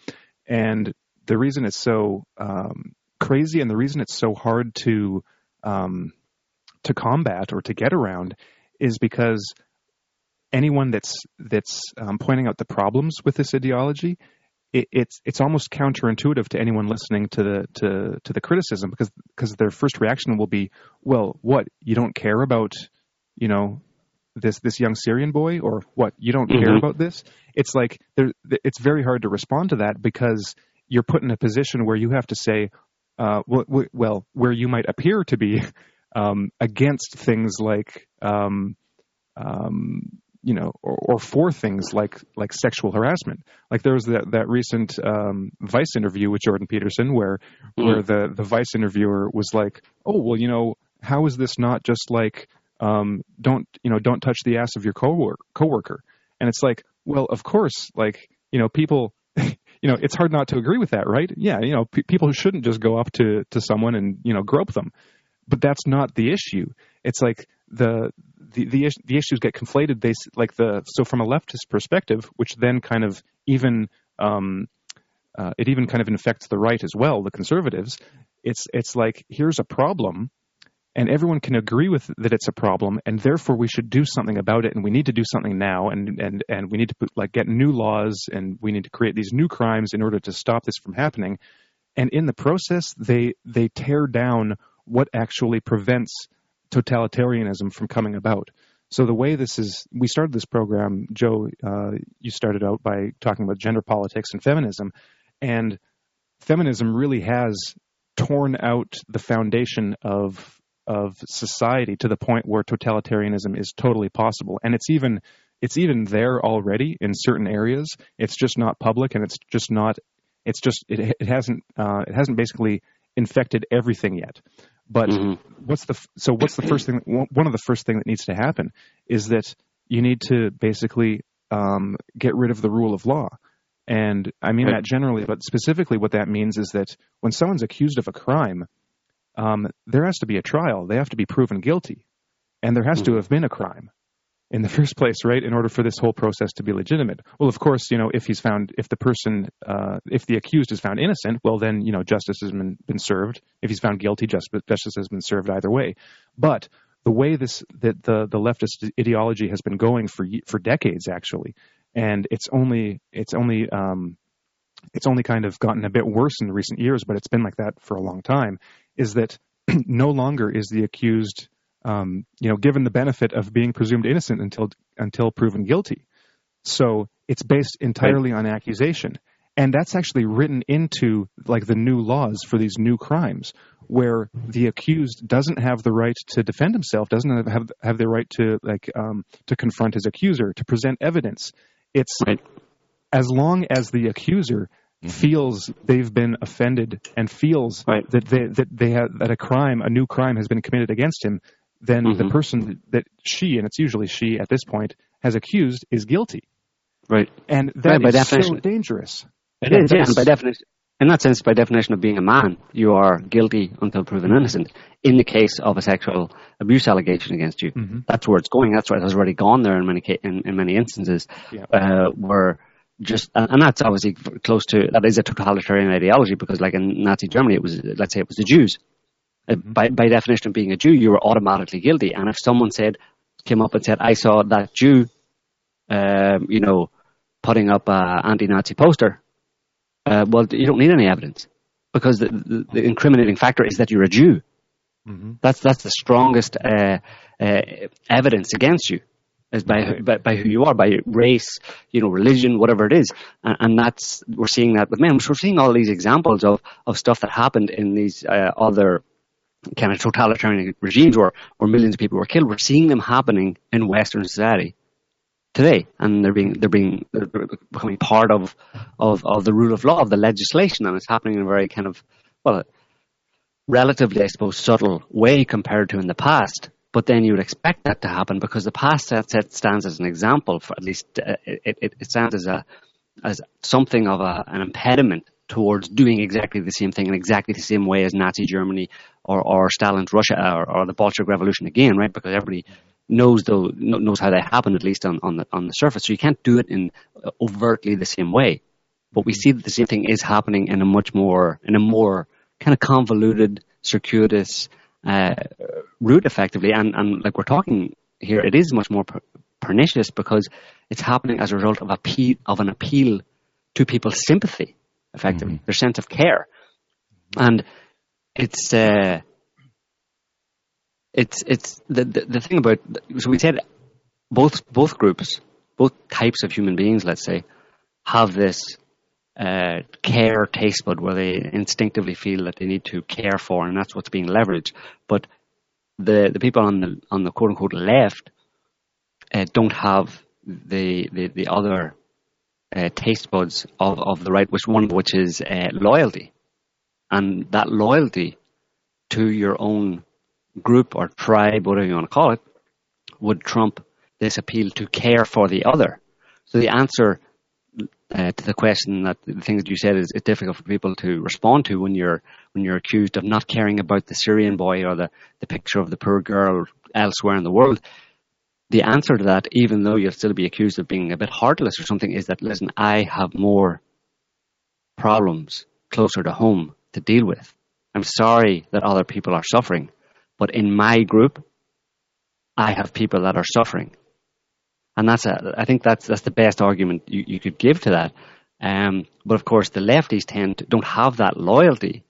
And the reason it's so um, crazy and the reason it's so hard to um, to combat or to get around is because anyone that's that's um, pointing out the problems with this ideology, it, it's it's almost counterintuitive to anyone listening to the to to the criticism because because their first reaction will be, well, what you don't care about, you know, this this young Syrian boy or what you don't care Mhm. about this. It's like there, it's very hard to respond to that because you're put in a position where you have to say, uh, well, well, where you might appear to be [LAUGHS] um, against things like, um, um, you know, or, or for things like like sexual harassment. Like there was that that recent um, Vice interview with Jordan Peterson where where the the Vice interviewer was like, oh well, you know, how is this not just like um, don't you know don't touch the ass of your coworker coworker? And it's like, well, of course, like you know, people. You know, it's hard not to agree with that, right? Yeah, you know, pe people shouldn't just go up to to someone and you know grope them, but that's not the issue. It's like the the the, is- the issues get conflated. They like the so from a leftist perspective, which then kind of even um, uh, it even kind of infects the right as well, the conservatives. It's it's like here's a problem, and everyone can agree with that it's a problem, and therefore we should do something about it, and we need to do something now, and and and we need to put, like get new laws, and we need to create these new crimes in order to stop this from happening. And in the process, they they tear down what actually prevents totalitarianism from coming about. So the way this is, we started this program, Joe, uh, you started out by talking about gender politics and feminism, and feminism really has torn out the foundation of of society to the point where totalitarianism is totally possible, and it's even it's even there already in certain areas. It's just not public, and it's just not. It's just it it hasn't uh, it hasn't basically infected everything yet. But Mhm. what's the f- so what's the first thing? One of the first thing that needs to happen is that you need to basically um, get rid of the rule of law. And I mean Right. that generally, but specifically, what that means is that when someone's accused of a crime, um, there has to be a trial. They have to be proven guilty, and there has to have been a crime in the [LAUGHS] first place, right? In order for this whole process to be legitimate. Well, of course, you know, if he's found, if the person, uh, if the accused is found innocent, well, then you know, justice has been been served. If he's found guilty, justice justice has been served either way. But the way this that the the leftist ideology has been going for for decades, actually, and it's only it's only um, it's only kind of gotten a bit worse in recent years, but it's been like that for a long time. Is that [CLEARS THROAT] no longer is the accused, um, you know, given the benefit of being presumed innocent until until proven guilty. So it's based entirely right. on accusation, and that's actually written into like the new laws for these new crimes, where the accused doesn't have the right to defend himself, doesn't have have the right to like um, to confront his accuser, to present evidence. It's right. As long as the accuser mm-hmm. feels they've been offended and feels right. that they that they have that a crime, a new crime, has been committed against him, then mm-hmm. the person that she and it's usually she at this point has accused is guilty. Right. And that right, by definition. so dangerous. It yeah, is, yeah, by definition. In that sense, by definition of being a man, you are guilty until proven innocent. In the case of a sexual abuse allegation against you, mm-hmm. that's where it's going. That's where it has already gone there in many in, in many instances, yeah. uh, where just and that's obviously close to that is a totalitarian ideology because, like in Nazi Germany, it was let's say it was the Jews. Uh, mm-hmm. By by definition of being a Jew, you were automatically guilty. And if someone said came up and said, "I saw that Jew," um, you know, putting up an anti-Nazi poster, uh, well, you don't need any evidence because the, the, the, incriminating factor is that you're a Jew. Mm-hmm. That's that's the strongest uh, uh, evidence against you is by, by, by who you are, by race, you know, religion, whatever it is, and, and, that's we're seeing that with men. We're seeing all these examples of of stuff that happened in these uh, other kind of totalitarian regimes where where millions of people were killed. We're seeing them happening in Western society today, and they're being they're being they're becoming part of, of of the rule of law of the legislation, and it's happening in a very kind of well, relatively I suppose subtle way compared to in the past. But then you would expect that to happen because the past set, stands as an example for at least uh, it, it, it stands as a as something of a, an impediment towards doing exactly the same thing in exactly the same way as Nazi Germany or, or Stalin's Russia or, or the Bolshevik Revolution again, right? Because everybody knows though knows how they happened at least on, on the on the surface. So you can't do it in overtly the same way. But we see that the same thing is happening in a much more in a more kind of convoluted, circuitous uh, route, effectively. And and like we're talking here, it is much more per- pernicious because it's happening as a result of appeal of an appeal to people's sympathy, effectively mm-hmm. their sense of care, and it's. Uh, it's it's the, the, the thing about so we said both both groups, both types of human beings, let's say, have this uh, care taste bud where they instinctively feel that they need to care for, and that's what's being leveraged. But the the people on the on the quote unquote left uh, don't have the the, the other uh, taste buds of, of the right, which one which is uh, loyalty, and that loyalty to your own group or tribe, whatever you want to call it, would trump this appeal to care for the other. So the answer uh, to the question that the thing that you said is, is difficult for people to respond to when you're when you're accused of not caring about the Syrian boy or the, the picture of the poor girl elsewhere in the world. The answer to that, even though you'll still be accused of being a bit heartless or something, is that listen, I have more problems closer to home to deal with. I'm sorry that other people are suffering, but in my group, I have people that are suffering. And that's a, I think that's, that's the best argument you, you could give to that. Um, but of course, the lefties tend to, don't have that loyalty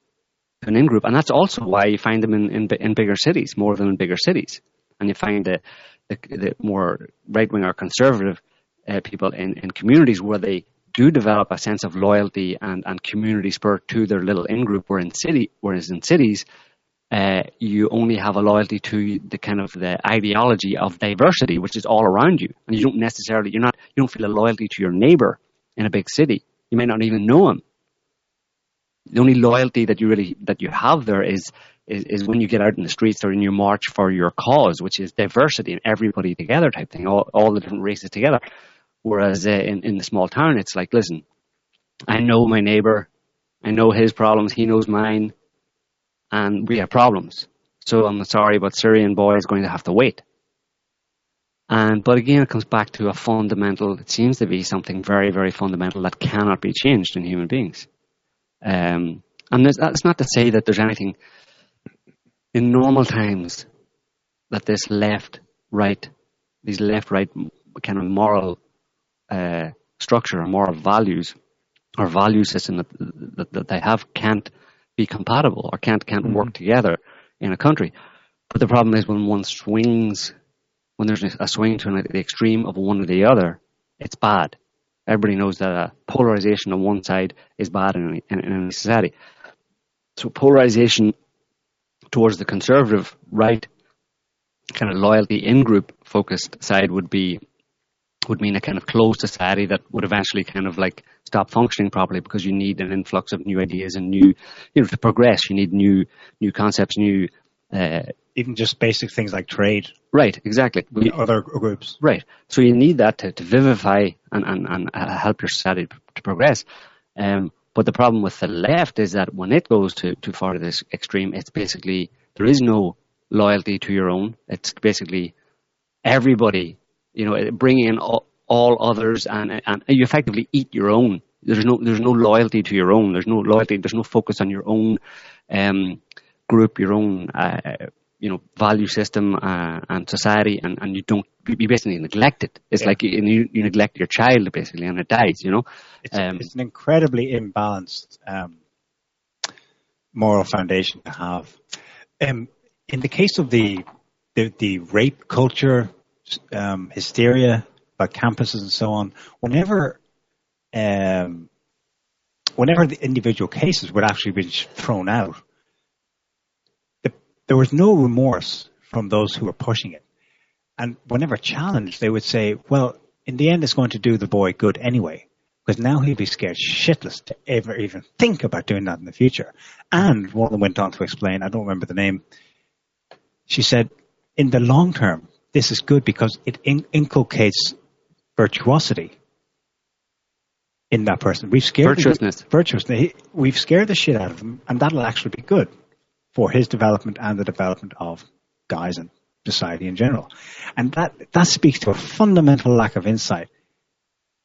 to an in-group. And that's also why you find them in, in, in bigger cities, more than in bigger cities. And you find the, the, the more right-wing or conservative uh, people in, in communities where they do develop a sense of loyalty and, and community spirit to their little in-group, where in city, whereas in cities, uh, you only have a loyalty to the kind of the ideology of diversity, which is all around you, and you don't necessarily you're not you don't feel a loyalty to your neighbor in a big city. You may not even know him. The only loyalty that you really that you have there is is, is when you get out in the streets or in your march for your cause, which is diversity and everybody together type thing, all, all the different races together. Whereas uh, in, in the small town, it's like, listen, I know my neighbor, I know his problems, he knows mine, and we have problems. So I'm sorry, but Syrian boy is going to have to wait. And but again, it comes back to a fundamental. It seems to be something very, very fundamental that cannot be changed in human beings. Um, and that's not to say that there's anything in normal times that this left, right, these left, right kind of moral uh, structure or moral values or value system that, that, that they have can't be compatible or can't can't mm-hmm. work together. in a country. But the problem is when one swings, when there's a swing to the extreme of one or the other, it's bad. Everybody knows that a polarization on one side is bad in, in, in society. So polarization towards the conservative right, kind of loyalty in group focused side would be would mean a kind of closed society that would eventually kind of like stop functioning properly because you need an influx of new ideas and new you know to progress you need new new concepts new uh, even just basic things like trade. Right, exactly. We, other groups. Right. So you need that to, to vivify and, and, and uh, help your society to progress. Um, but the problem with the left is that when it goes to too far to this extreme, it's basically there is no loyalty to your own. It's basically everybody, you know, bring in all, all others, and and you effectively eat your own. There's no there's no loyalty to your own. There's no loyalty. There's no focus on your own um, group, your own uh, you know value system uh, and society, and, and you don't you basically neglect it. It's yeah. like you, you neglect your child basically, and it dies. You know, it's, um, it's an incredibly imbalanced um, moral foundation to have. Um, in the case of the the, the rape culture, um, hysteria about campuses and so on, whenever um, whenever the individual cases would actually be thrown out, there was no remorse from those who were pushing it. And whenever challenged, they would say, well, in the end, it's going to do the boy good anyway, because now he'd be scared shitless to ever even think about doing that in the future. And one of them went on to explain, I don't remember the name, she said, in the long term, this is good because it in- inculcates virtuosity in that person. We've scared virtuousness. The, virtuousness. We've scared the shit out of them, and that'll actually be good for his development and the development of guys and society in general. And that, that speaks to a fundamental lack of insight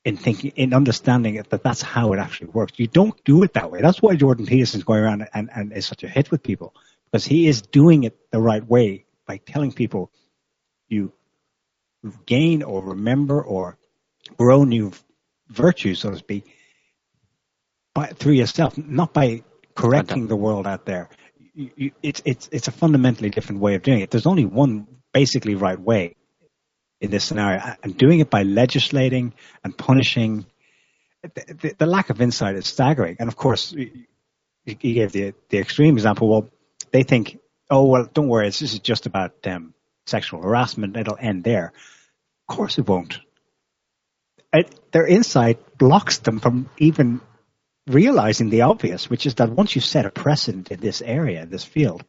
in thinking, in understanding it, that that's how it actually works. You don't do it that way. That's why Jordan Peterson's going around and, and is such a hit with people because he is doing it the right way by telling people you gain or remember or grow new virtues, so to speak, by, through yourself, not by correcting the world out there you, it's it's it's a fundamentally different way of doing it. There's only one basically right way in this scenario, and doing it by legislating and punishing. The, the, the lack of insight is staggering, and of course, he gave the the extreme example. Well, they think, oh well, don't worry, this is just about um, sexual harassment. It'll end there. Of course, it won't. It, their insight blocks them from even realizing the obvious, which is that once you set a precedent in this area, in this field,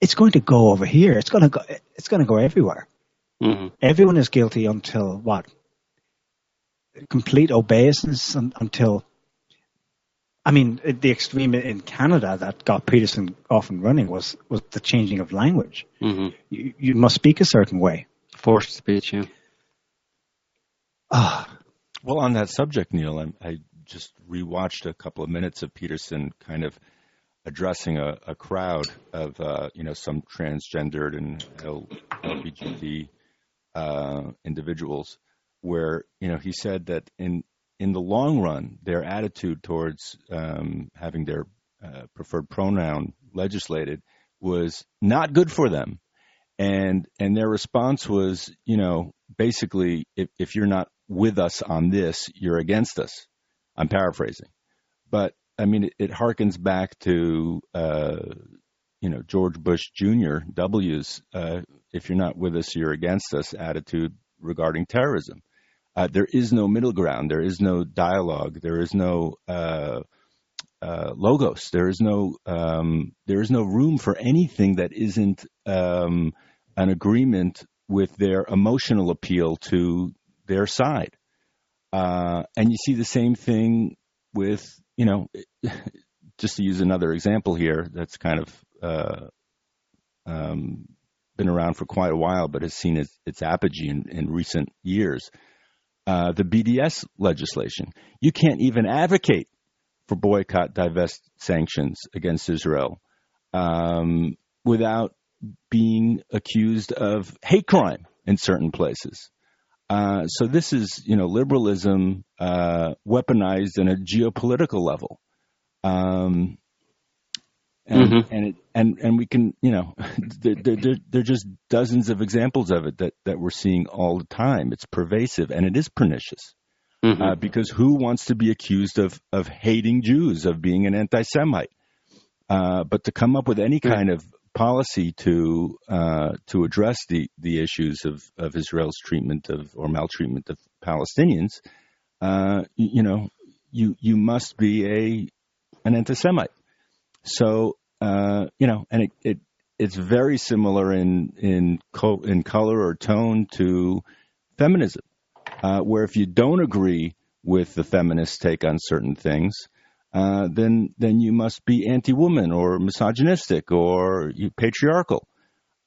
it's going to go over here. It's going to go. It's going to go everywhere. Mm-hmm. Everyone is guilty until what? Complete obeisance until. I mean, the extreme in Canada that got Peterson off and running was was the changing of language. Mm-hmm. You, you must speak a certain way. Forced speech, yeah. Ah. Well, on that subject, Niall, I, I just rewatched a couple of minutes of Peterson kind of addressing a, a crowd of uh, you know some transgendered and LGBT uh, individuals, where you know he said that in in the long run, their attitude towards um, having their uh, preferred pronoun legislated was not good for them, and and their response was, you know, basically, if, if you're not with us on this, you're against us. I'm paraphrasing, but I mean it, it harkens back to uh, you know George Bush Jr. W's uh, "if you're not with us, you're against us" attitude regarding terrorism. Uh, there is no middle ground. There is no dialogue. There is no uh, uh, logos. There is no um, there is no room for anything that isn't um, an agreement with their emotional appeal to their side. Uh, and you see the same thing with, you know, [LAUGHS] just to use another example here that's kind of uh, um, been around for quite a while, but has seen its, its apogee in, in recent years. Uh, the BDS legislation. You can't even advocate for boycott, divest sanctions against Israel um, without being accused of hate crime in certain places. Uh, so this is, you know, liberalism uh, weaponized in a geopolitical level. Um, and Mhm. and it, and and we can you know [LAUGHS] there, there, there are just dozens of examples of it that that we're seeing all the time. It's pervasive and it is pernicious Mhm. uh, because who wants to be accused of of hating Jews of being an anti-Semite? Uh, but to come up with any kind of policy to uh, to address the the issues of of Israel's treatment of or maltreatment of Palestinians, uh, you, you know, you you must be a an anti-Semite. So uh, you know, and it, it it's very similar in in co- in color or tone to feminism, uh, where if you don't agree with the feminist take on certain things, uh, then then you must be anti-woman or misogynistic or patriarchal.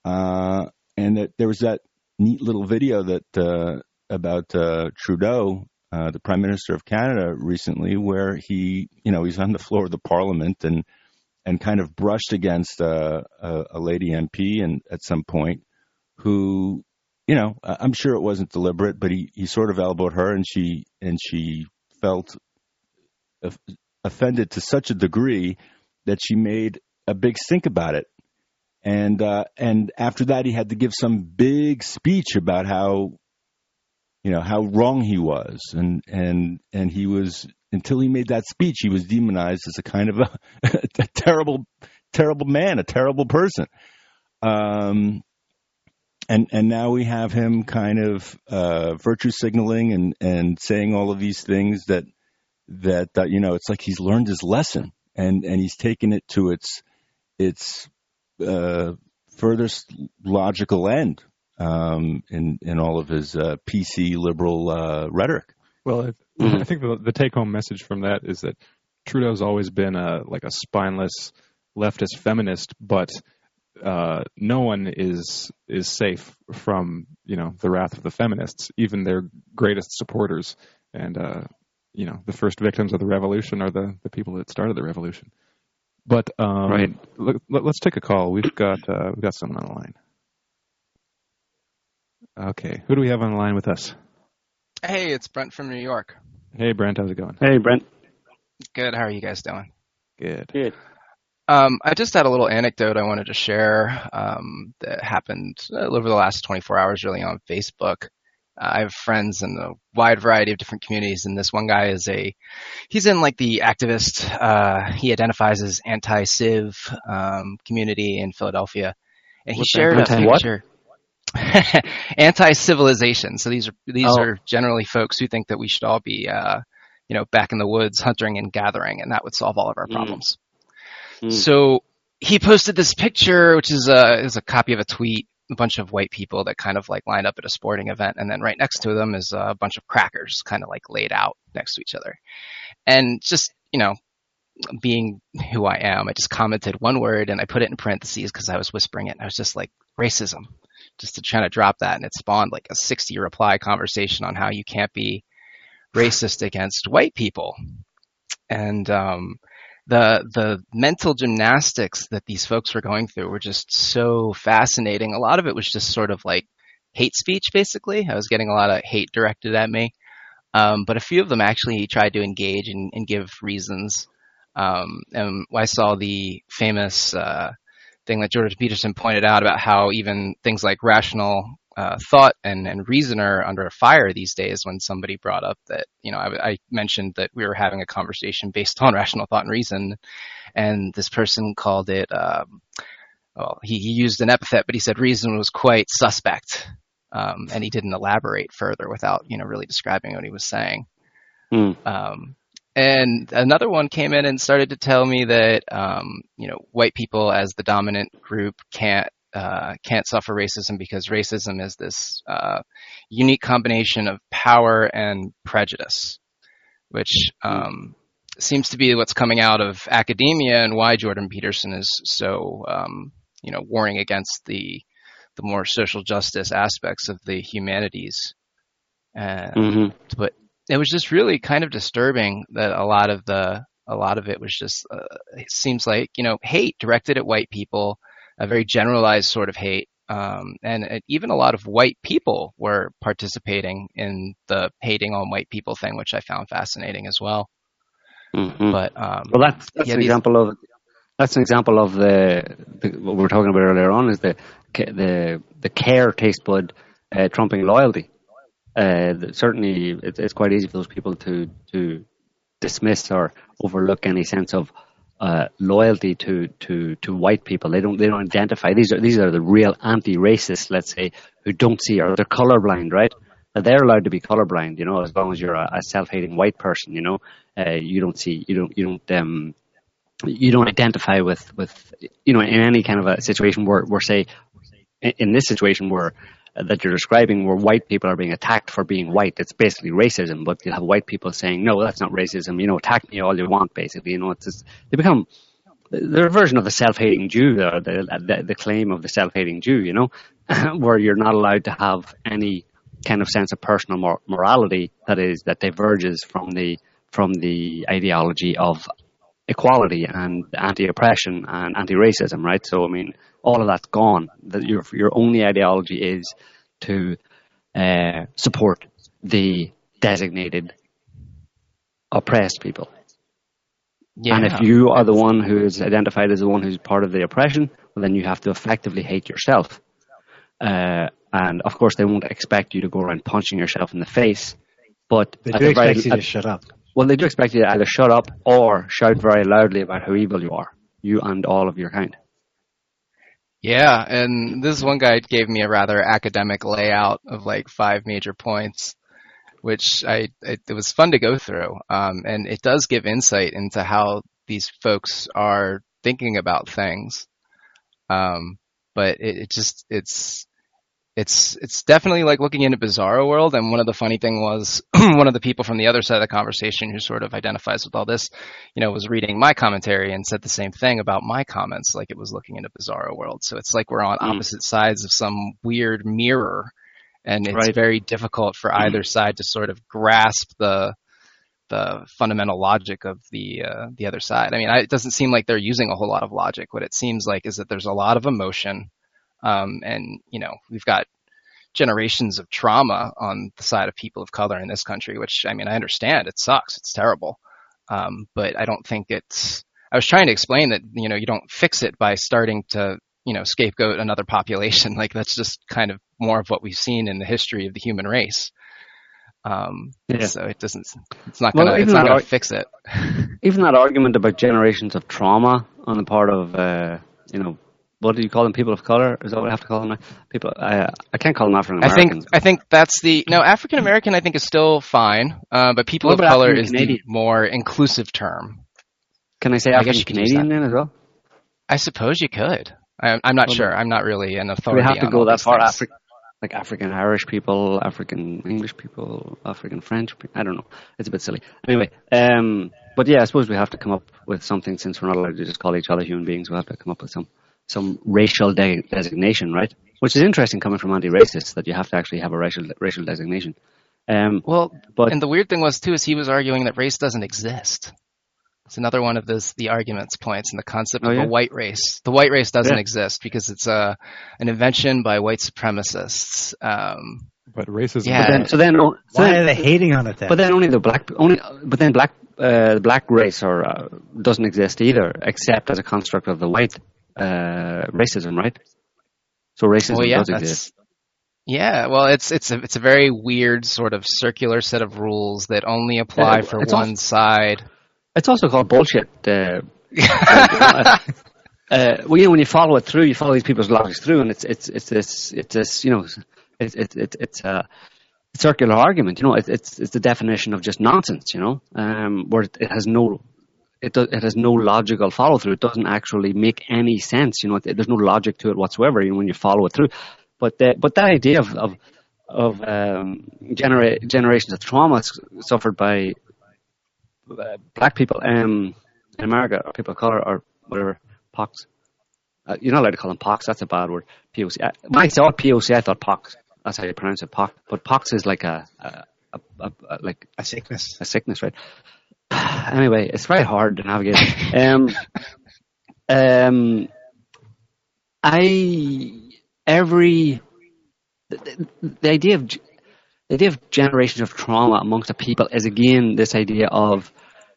Uh, and that there was that neat little video that uh, about uh, Trudeau, the Prime Minister of Canada, recently, where he, you know, he's on the floor of the Parliament and and kind of brushed against uh, a, a lady MP and at some point who, you know, I'm sure it wasn't deliberate, but he, he sort of elbowed her and she and she felt offended to such a degree that she made a big stink about it. And uh, and after that, he had to give some big speech about how, you know, how wrong he was, and and and he was until he made that speech, he was demonized as a kind of a, [LAUGHS] a terrible, terrible man, a terrible person. Um, and and now we have him kind of uh, virtue signaling and and saying all of these things that that you know it's like he's learned his lesson and and he's taken it to its its uh, furthest logical end um, in in all of his uh, PC liberal uh, rhetoric. Well, I, Mhm. I think the, the take-home message from that is that Trudeau's always been a like a spineless leftist feminist, but uh, no one is is safe from you know the wrath of the feminists, even their greatest supporters, and uh, you know the first victims of the revolution are the the people that started the revolution. But um, Right. Let, let, us take a call. We've got uh, we've got someone on the line. Okay, who do we have on the line with us? Hey, it's Brent from New York. Hey, Brent, how's it going? Hey, Brent. Good. How are you guys doing? Good. Good. Um, I just had a little anecdote I wanted to share um, that happened over the last 24 hours, really, on Facebook. Uh, I have friends in a wide variety of different communities, and this one guy is a he's in like the activist. Uh, he identifies as anti-civ um, community in Philadelphia, and he What's shared a Anti-what? picture. [LAUGHS] anti-civilization. So these are these Oh. are generally folks who think that we should all be, uh, you know, back in the woods hunting and gathering, and that would solve all of our Mm. problems. Mm. So he posted this picture, which is a is a copy of a tweet, a bunch of white people that kind of like lined up at a sporting event, and then right next to them is a bunch of crackers, kind of like laid out next to each other, and just you know. Being who I am, I just commented one word and I put it in parentheses because I was whispering it. And I was just like racism, just to try to drop that, and it spawned like a 60 reply conversation on how you can't be racist against white people. And um, the the mental gymnastics that these folks were going through were just so fascinating. A lot of it was just sort of like hate speech, basically. I was getting a lot of hate directed at me, um, but a few of them actually tried to engage and, and give reasons. Um, and I saw the famous uh, thing that Jordan Peterson pointed out about how even things like rational uh, thought and, and reason are under fire these days when somebody brought up that, you know, I, I mentioned that we were having a conversation based on [LAUGHS] rational thought and reason, and this person called it, um, well, he, he used an epithet, but he said reason was quite suspect. Um, and he didn't elaborate further without, you know, really describing what he was saying. Mm. Um, and another one came in and started to tell me that um, you know white people as the dominant group can't uh, can't suffer racism because racism is this uh, unique combination of power and prejudice, which um, seems to be what's coming out of academia and why Jordan Peterson is so um, you know warning against the the more social justice aspects of the humanities. Uh, hmm but it was just really kind of disturbing that a lot of the a lot of it was just uh, it seems like you know hate directed at white people a very generalized sort of hate um, and it, even a lot of white people were participating in the hating on white people thing which i found fascinating as well hmm but um, Well, that's that's Yeah, an these- example of That's an example of the, the what we were talking about earlier on is the the the care taste bud uh, trumping loyalty. Uh, certainly, it's, it's quite easy for those people to to dismiss or overlook any sense of uh, loyalty to, to, to white people. They don't they don't identify. These are these are the real anti-racists, let's say, who don't see or they're colorblind, right? They're allowed to be colorblind, you know, as long as you're a, a self-hating white person, you know, uh, you don't see, you don't, you don't, um, you don't identify with, with, you know, in any kind of a situation where, where say, in this situation where that you're describing where white people are being attacked for being white. It's basically racism, but you'll have white people saying, no, that's not racism. You know, attack me all you want, basically. You know, it's just, they become, they're a version of the self-hating Jew, the, the, the claim of the self-hating Jew, you know, [LAUGHS] where you're not allowed to have any kind of sense of personal mor- morality that is, that diverges from the, from the ideology of equality and anti-oppression and anti-racism, right? So, I mean, all of that's gone. That your your only ideology is to uh, support the designated oppressed people. Yeah. And if you are the one who is identified as the one who's part of the oppression, well, then you have to effectively hate yourself. Uh, and of course, they won't expect you to go around punching yourself in the face. But they do expect very, you to shut up. Well, they do expect you to either shut up or shout very loudly about how evil you are, you and all of your kind. Yeah, and this one guy gave me a rather academic layout of like five major points, which I it, it was fun to go through, um, and it does give insight into how these folks are thinking about things. Um, but it, it just it's it's it's definitely like looking into bizarro world and one of the funny thing was [CLEARS THROAT] one of the people from the other side of the conversation who sort of identifies with all this you know was reading my commentary and said the same thing about my comments like it was looking into bizarro world so it's like we're on mm. opposite sides of some weird mirror and it's right. very difficult for either mm. side to sort of grasp the the fundamental logic of the uh, the other side. I mean, I, it doesn't seem like they're using a whole lot of logic. What it seems like is that there's a lot of emotion, um, and you know, we've got generations of trauma on the side of people of color in this country, which I mean, I understand it sucks. It's terrible. Um, but I don't think it's, I was trying to explain that, you know, you don't fix it by starting to, you know, scapegoat another population. [LAUGHS] Like that's just kind of more of what we've seen in the history of the human race. Um, yeah. so it doesn't, it's not gonna, well, it's not gonna ar- fix it. [LAUGHS] even that argument about generations of trauma on the part of, uh, you know, what do you call them? People of color? Is that what I have to call them? People. I I can't call them African American. I think I think that's the no African American. I think is still fine, uh, but people of color is the more inclusive term. Can I say African Canadian then as well? I suppose you could. I, am not well, sure. I'm not really an authority. We have to go that far. Afri- like African Irish people, African English people, African French. I don't know. It's a bit silly. Anyway, um, but yeah, I suppose we have to come up with something since we're not allowed to just call each other human beings. We have to come up with some some racial de- designation, right? Which is interesting coming from anti-racists that you have to actually have a racial racial designation. Um, well, but and the weird thing was too is he was arguing that race doesn't exist. It's another one of this the arguments points and the concept oh, of yeah? a white race. The white race doesn't yeah. exist because it's a an invention by white supremacists. Um, but racism. Yeah. But then, so then, so why then, are they hating on it then? But then only the black only. But then black uh, black race or uh, doesn't exist either, except as a construct of the white uh, racism, right? So racism well, yeah, does exist. Yeah, well, it's it's a it's a very weird sort of circular set of rules that only apply for one also, side. It's also called bullshit. Uh, uh, well, you know, when you follow it through, you follow these people's logics through, and it's it's it's this it's this you know it's it's it's, it's a circular argument. You know, it's it's it's the definition of just nonsense. You know, um, where it has no it, it has no logical follow through. It doesn't actually make any sense. You know, there's no logic to it whatsoever. You know, when you follow it through. But the, but that idea of of, of um, genera- generations of trauma suffered by uh, black people um, in America or people of color or whatever pox. Uh, you're not allowed to call them pox. That's a bad word. POC. Uh, when I saw POC, I thought pox. That's how you pronounce it, pox. But pox is like a, a, a, a like a sickness. A sickness, right? [SIGHS] anyway, it's very hard to navigate. um, [LAUGHS] um, I every the, the, idea of the idea of generations of trauma amongst the people is again this idea of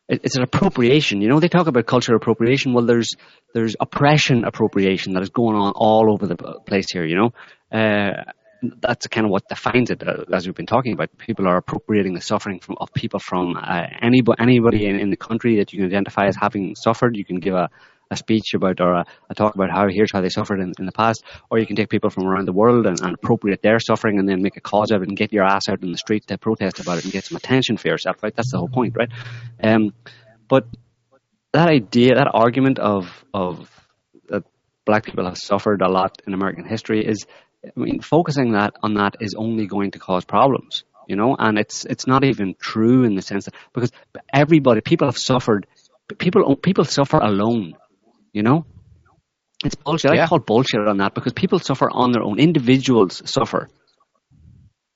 it's an appropriation. You know, they talk about cultural appropriation. Well, there's there's oppression appropriation that is going on all over the place here. You know, uh, that's kind of what defines it, uh, as we've been talking about. People are appropriating the suffering from of people from uh, anybody anybody in, in the country that you can identify as having suffered. You can give a a speech about or a, a, talk about how here's how they suffered in, in, the past, or you can take people from around the world and, and, appropriate their suffering and then make a cause of it and get your ass out in the street to protest about it and get some attention for yourself, right? That's the whole point, right? Um, but that idea, that argument of of that black people have suffered a lot in American history is, I mean, focusing that on that is only going to cause problems, you know, and it's it's not even true in the sense that because everybody, people have suffered, people people suffer alone you know? It's bullshit. Yeah. I call bullshit on that because people suffer on their own. Individuals suffer.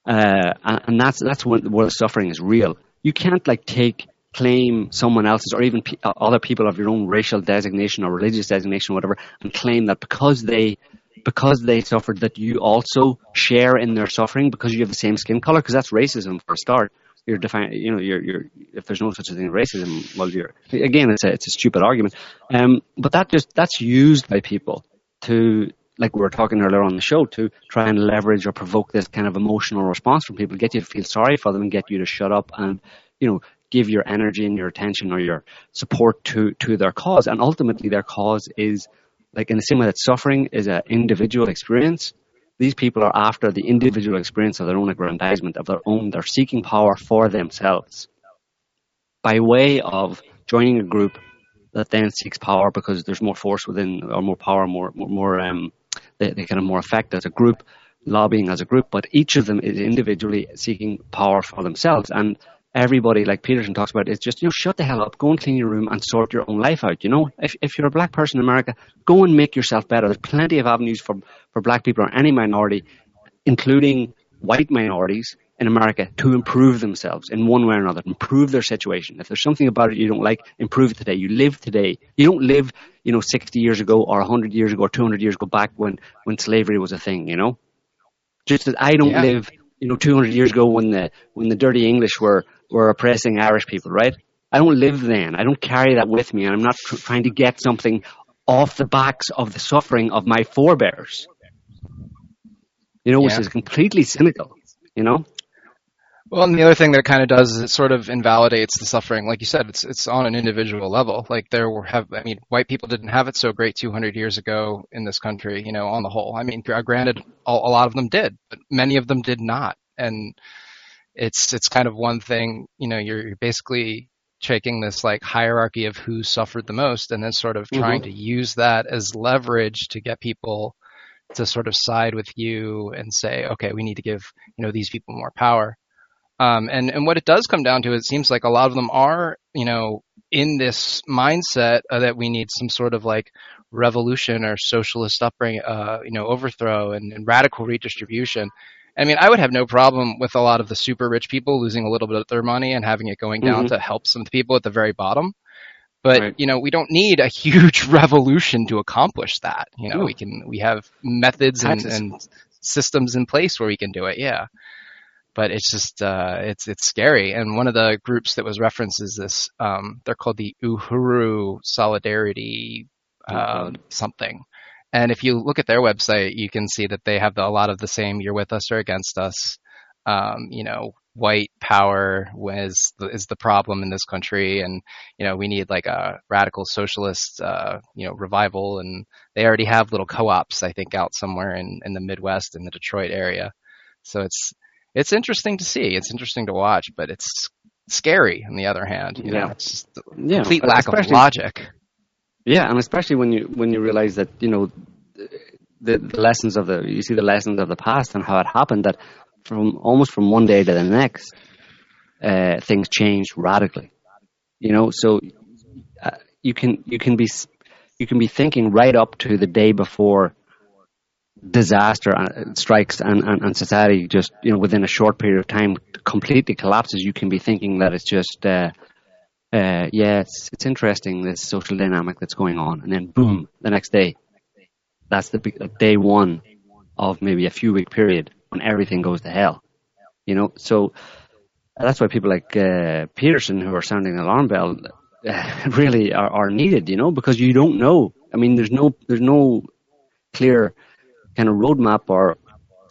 Uh, and, and, that's that's when, where the suffering is real. You can't like take claim someone else's or even uh, other people of your own racial designation or religious designation, or whatever, and claim that because they because they suffered that you also share in their suffering because you have the same skin color because that's racism for a start you're defining, you know, you're, you're, if there's no such a thing as racism, well, you're, again, it's a, it's a stupid argument. Um, but that just, that's used by people to, like we were talking earlier on the show, to try and leverage or provoke this kind of emotional response from people, get you to feel sorry for them and get you to shut up and, you know, give your energy and your attention or your support to, to their cause. And ultimately their cause is, like in the same way that suffering is an individual experience, these people are after the individual experience of their own aggrandizement, of their own, they're seeking power for themselves by way of joining a group that then seeks power because there's more force within, or more power, more, more, um, they, they kind of more effect as a group, lobbying as a group, but each of them is individually seeking power for themselves. And everybody, like Peterson talks about, is just, you know, shut the hell up, go and clean your room and sort your own life out. You know, if, if you're a black person in America, go and make yourself better. There's plenty of avenues for, for black people or any minority, including white minorities in America to improve themselves in one way or another, improve their situation. If there's something about it you don't like, improve it today. You live today. You don't live, you know, 60 years ago or 100 years ago or 200 years ago back when, when slavery was a thing, you know? Just as I don't yeah. live, you know, 200 years ago when the, when the dirty English were, were oppressing Irish people, right? I don't live then. I don't carry that with me, and I'm not tr- trying to get something off the backs of the suffering of my forebears. You know, yeah. which is completely cynical. You know. Well, and the other thing that it kind of does is it sort of invalidates the suffering. Like you said, it's it's on an individual level. Like there were have, I mean, white people didn't have it so great 200 years ago in this country. You know, on the whole. I mean, granted, a lot of them did, but many of them did not. And it's it's kind of one thing. You know, you're, you're basically taking this like hierarchy of who suffered the most, and then sort of mm-hmm. trying to use that as leverage to get people to sort of side with you and say, okay, we need to give you know these people more power. Um, and and what it does come down to, it seems like a lot of them are you know in this mindset uh, that we need some sort of like revolution or socialist upbringing, uh, you know, overthrow and, and radical redistribution. I mean, I would have no problem with a lot of the super rich people losing a little bit of their money and having it going down mm-hmm. to help some people at the very bottom. But right. you know, we don't need a [LAUGHS] huge revolution to accomplish that. You know, Ooh. we can we have methods and, and, systems in place where we can do it. Yeah. But it's just uh, it's it's scary. And one of the groups that was referenced is this. Um, they're called the Uhuru Solidarity uh, something. And if you look at their website, you can see that they have the, a lot of the same "you're with us or against us." Um, you know, white power is the, is the problem in this country, and you know we need like a radical socialist, uh, you know, revival. And they already have little co-ops, I think, out somewhere in in the Midwest in the Detroit area. So it's it's interesting to see. It's interesting to watch, but it's scary on the other hand. You yeah. know, it's just yeah, complete lack of logic. Yeah, and especially when you when you realize that you know the, the lessons of the you see the lessons of the past and how it happened that from almost from one day to the next uh, things change radically. You know, so uh, you can you can be you can be thinking right up to the day before disaster uh, strikes and, and, and society just you know within a short period of time completely collapses. You can be thinking that it's just uh, uh, yeah, it's, it's interesting this social dynamic that's going on, and then boom, the next day, that's the day one of maybe a few week period when everything goes to hell, you know. So that's why people like uh, Peterson, who are sounding the alarm bell, uh, [LAUGHS] really are, are needed, you know, because you don't know. I mean, there's no there's no clear kind of roadmap or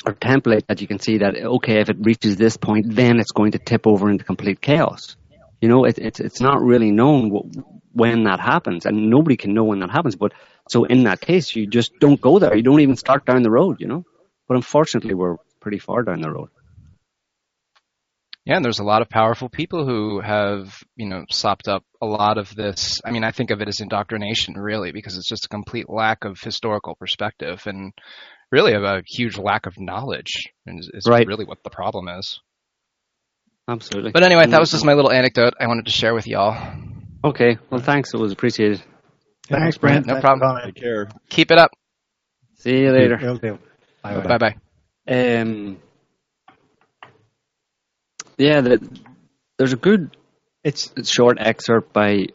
or template that you can see that okay, if it reaches this point, then it's going to tip over into complete chaos. You know, it, it's it's not really known wh- when that happens, and nobody can know when that happens. But so in that case, you just don't go there. You don't even start down the road. You know. But unfortunately, we're pretty far down the road. Yeah, and there's a lot of powerful people who have, you know, sopped up a lot of this. I mean, I think of it as indoctrination, really, because it's just a complete lack of historical perspective and really of a huge lack of knowledge. And is, is Right. really what the problem is. Absolutely. But anyway, that was just my little anecdote I wanted to share with y'all. Okay. Well, thanks. It was appreciated. Thanks, Brent. No Thanks problem. for calling. Take care. Keep it up. See you later. Will do. Bye-bye. Bye bye. Um, yeah, the, there's a good It's short excerpt by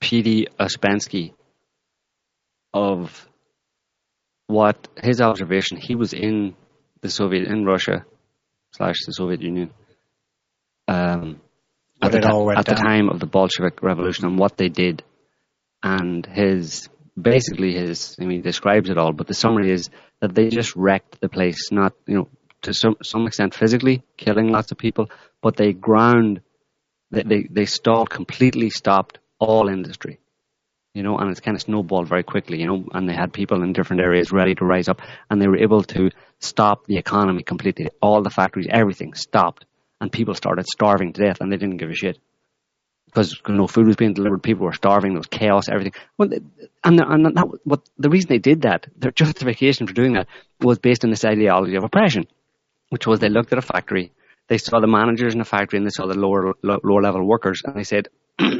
P.D. Ouspensky of what his observation. He was in the Soviet, in Russia slash the Soviet Union um, at, the, it ti- all went at the time of the Bolshevik Revolution and what they did. And his basically his, I mean, he describes it all, but the summary is that they just wrecked the place, not you know to some some extent physically killing lots of people, but they ground they, they, they stalled, completely stopped all industry. You know, and it's kind of snowballed very quickly, you know, and they had people in different areas ready to rise up, and they were able to stop the economy completely. All the factories, everything stopped, and people started starving to death, and they didn't give a shit. Because no food was being delivered, people were starving, there was chaos, everything. Well, and and that, what the reason they did that, their justification for doing that, was based on this ideology of oppression, which was they looked at a factory, they saw the managers in the factory, and they saw the lower lo- lower level workers, and they said,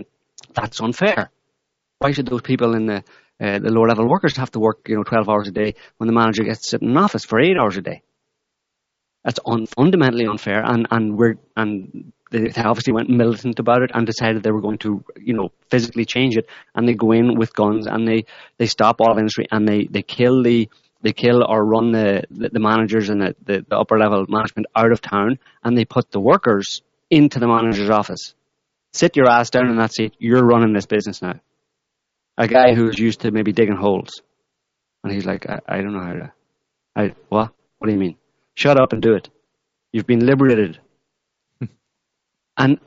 [CLEARS THROAT] "That's unfair. Why should those people in the uh, the lower level workers have to work, you know, twelve hours a day when the manager gets to sit in an office for eight hours a day? That's un- fundamentally unfair, and and we're and they obviously went militant about it and decided they were going to, you know, physically change it. And they go in with guns and they they stop all industry and they they kill the they kill or run the the, managers and the, the the upper level management out of town, and they put the workers into the manager's office. Sit your ass down in that seat. You're running this business now. A guy who's used to maybe digging holes, and he's like, I, I don't know how to. I what? What do you mean? Shut up and do it. You've been liberated. [LAUGHS] and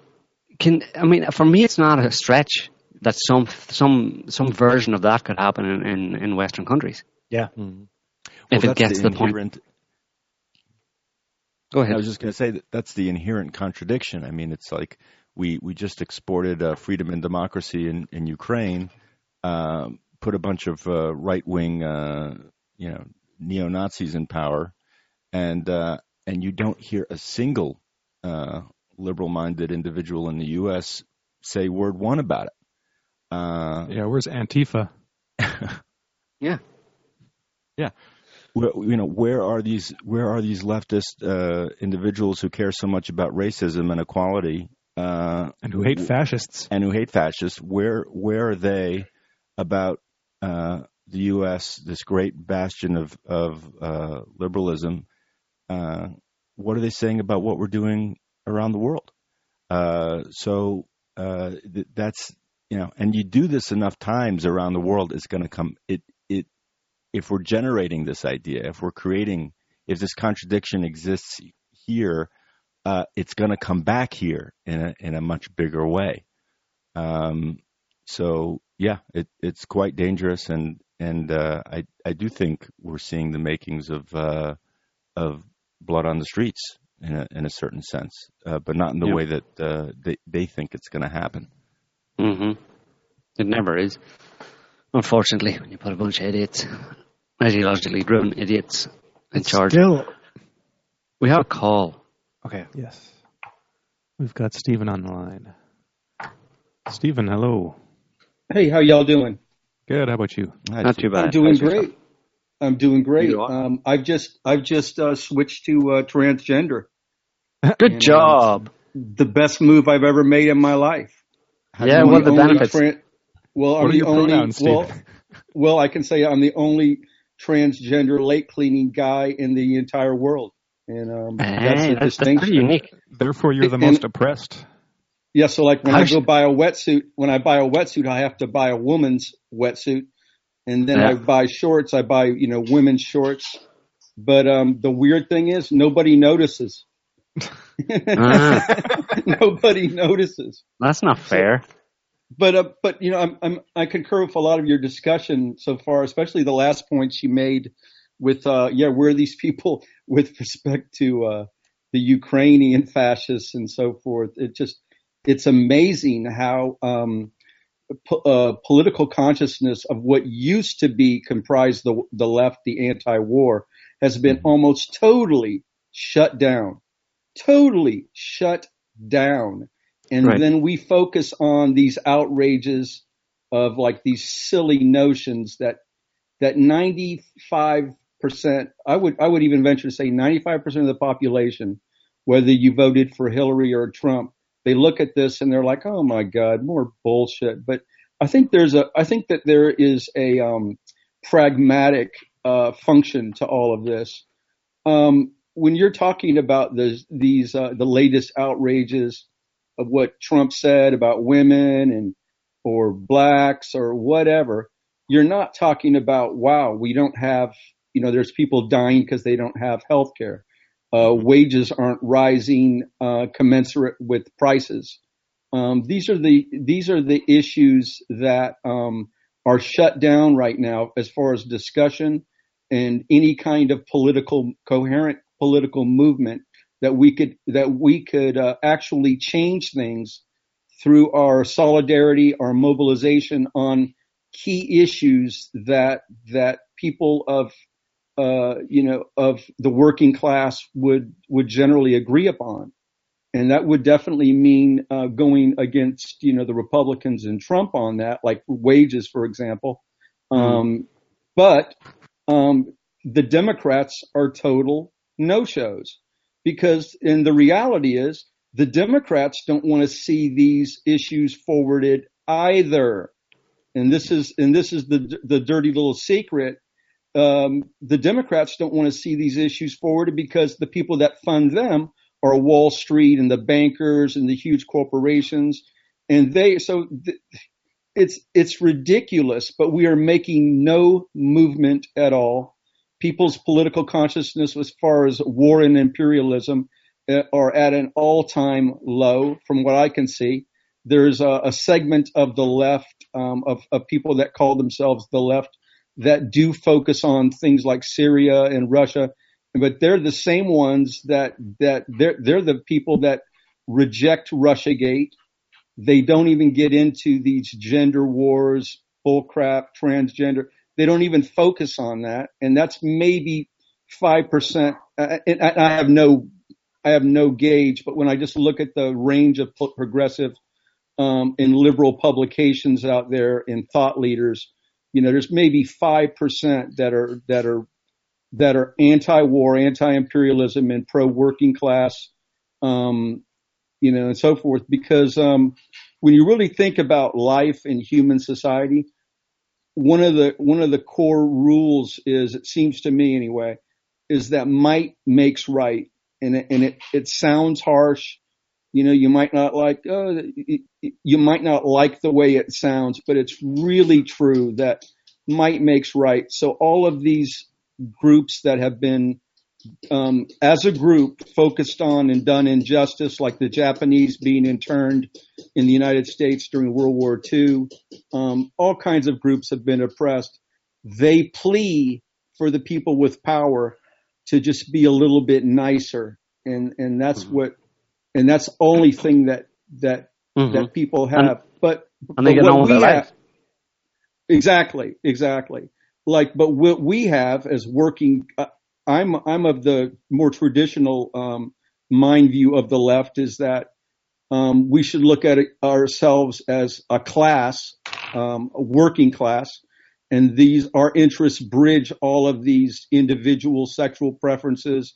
can I mean for me, it's not a stretch that some some some version of that could happen in in, in Western countries yeah. if Well, it gets to the point. Go ahead. I was just going to say that that's the inherent contradiction. I mean, it's like we we just exported uh, freedom and democracy in in Ukraine, uh, put a bunch of uh, right wing, uh, you know, neo Nazis in power, and uh, and you don't hear a single uh, liberal minded individual in the U.S. say word one about it. Uh, Yeah, where's Antifa? [LAUGHS] yeah. where, you know, where are these where are these leftist uh, individuals who care so much about racism and equality uh, And who hate fascists? and who hate fascists? Where where are they about uh, the U.S. this great bastion of of uh, liberalism? Uh, what are they saying about what we're doing around the world? Uh, so uh, th- that's you know, and you do this enough times around the world, it's going to come. It it if we're generating this idea, if we're creating, if this contradiction exists here, uh, it's going to come back here in a in a much bigger way. Um, so yeah, it, it's quite dangerous, and and uh, I I do think we're seeing the makings of uh, of blood on the streets in a in a certain sense, uh, but not in the Yeah. way that uh, they they think it's going to happen. hmm It never is. Unfortunately, when you put a bunch of idiots, ideologically driven idiots in It's charge. Still, We have a call. okay. Yes. We've got Stephen on the line. Stephen, hello. Hey, how y'all doing? Good. How about you? Not too bad. I'm doing How's yourself? Great. I'm doing great. Um, I've just I've just uh, switched to uh, transgender. [LAUGHS] Good And, job. The best move I've ever made in my life. yeah, I'm what are the benefits? tran- well, I'm What are the only pronouns, well, well, I can say I'm the only transgender lake cleaning guy in the entire world, and um, Hey, that's a that's, that's distinction. pretty unique. Therefore, you're the And- most oppressed. Yeah, so like when I go buy a wetsuit, when I buy a wetsuit, I have to buy a woman's wetsuit, and then Yeah. I buy shorts. I buy you know women's shorts, but um, the weird thing is nobody notices. [LAUGHS] Ah. [LAUGHS] nobody notices. That's not fair. But uh, but you know I'm, I'm I concur with a lot of your discussion so far, especially the last points you made with uh yeah where are these people [LAUGHS] with respect to uh the Ukrainian fascists and so forth. It just it's amazing how um po- uh, political consciousness of what used to be comprised the the left, the anti-war, has been almost totally shut down, totally shut down, and Right. then we focus on these outrages of like these silly notions that that 95 percent, I would I would even venture to say 95 percent of the population, whether you voted for Hillary or Trump, they look at this and they're like, oh my God, more bullshit. But I think there's a I think that there is a um, pragmatic uh, function to all of this. Um, when you're talking about the, these uh, the latest outrages of what Trump said about women and or blacks or whatever, you're not talking about wow, we don't have you know there's people dying because they don't have health care. Uh, wages aren't rising uh, commensurate with prices. Um, these are the these are the issues that um, are shut down right now as far as discussion and any kind of political coherent political movement that we could that we could uh, actually change things through our solidarity, our mobilization on key issues that that people of uh, you know of the working class would would generally agree upon and that would definitely mean uh, going against you know the Republicans and Trump on that, like wages, for example. Um, but um, the Democrats are total no shows because, and the reality is, the Democrats don't want to see these issues forwarded either. And this is and this is the the dirty little secret. Um, the Democrats don't want to see these issues forwarded because the people that fund them are Wall Street and the bankers and the huge corporations, and they so th- it's it's ridiculous. But we are making no movement at all. People's political consciousness, as far as war and imperialism, uh, are at an all-time low, from what I can see. There's a, a segment of the left um, of, of people that call themselves the left that do focus on things like Syria and Russia but they're the same ones that that they're they're the people that reject Russiagate. They don't even get into these gender wars, bullcrap, transgender. They don't even focus on that, and that's maybe five percent. Uh, and I I have no I have no gauge, but when I just look at the range of progressive um, and liberal publications out there and thought leaders, you know, there's maybe five percent that are that are that are anti-war, anti-imperialism, and pro-working class, um, you know, and so forth. Because um, when you really think about life in human society, one of the one of the core rules is, it seems to me anyway, is that might makes right, and it, and it it sounds harsh. You know, you might not like, oh, you might not like the way it sounds, but it's really true that might makes right. So all of these groups that have been, um, as a group, focused on and done injustice, like the Japanese being interned in the United States during World War II. Um, all kinds of groups have been oppressed. They plea for the people with power to just be a little bit nicer, and and that's Mhm. what, and that's the only thing that that Mhm. that people have. but And they but get what on with we their have- Exactly, exactly. Like, but what we have as working, uh, I'm I'm of the more traditional um, mind view of the left is that um, we should look at ourselves as a class, um, a working class, and these our interests bridge all of these individual sexual preferences,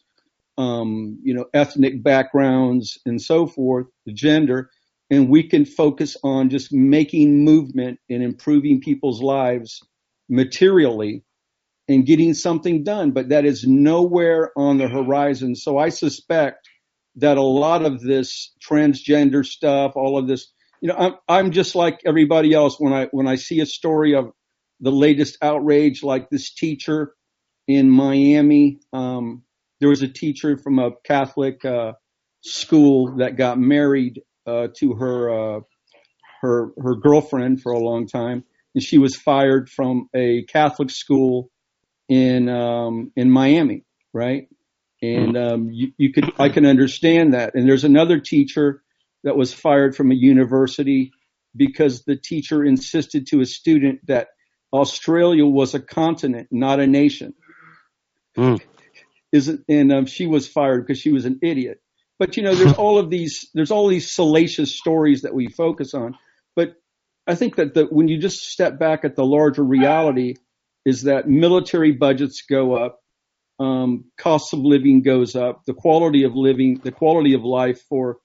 um, you know, ethnic backgrounds, and so forth, gender, and we can focus on just making movement and improving people's lives materially and getting something done, but that is nowhere on the horizon. So I suspect that a lot of this transgender stuff, all of this, you know, I'm, I'm just like everybody else when I, when I see a story of the latest outrage, like this teacher in Miami, um, there was a teacher from a Catholic, uh, school that got married, uh, to her, uh, her, her girlfriend for a long time. And she was fired from a Catholic school in, um, in Miami, right? And um, you, you could, I can understand that. And there's another teacher that was fired from a university because the teacher insisted to a student that Australia was a continent, not a nation. Mm. Is it, and um, she was fired because she was an idiot. But you know, there's [LAUGHS] all of these, there's all these salacious stories that we focus on. But I think that the, when you just step back at the larger reality, is that military budgets go up, um, cost of living goes up, the quality of living, the quality of life for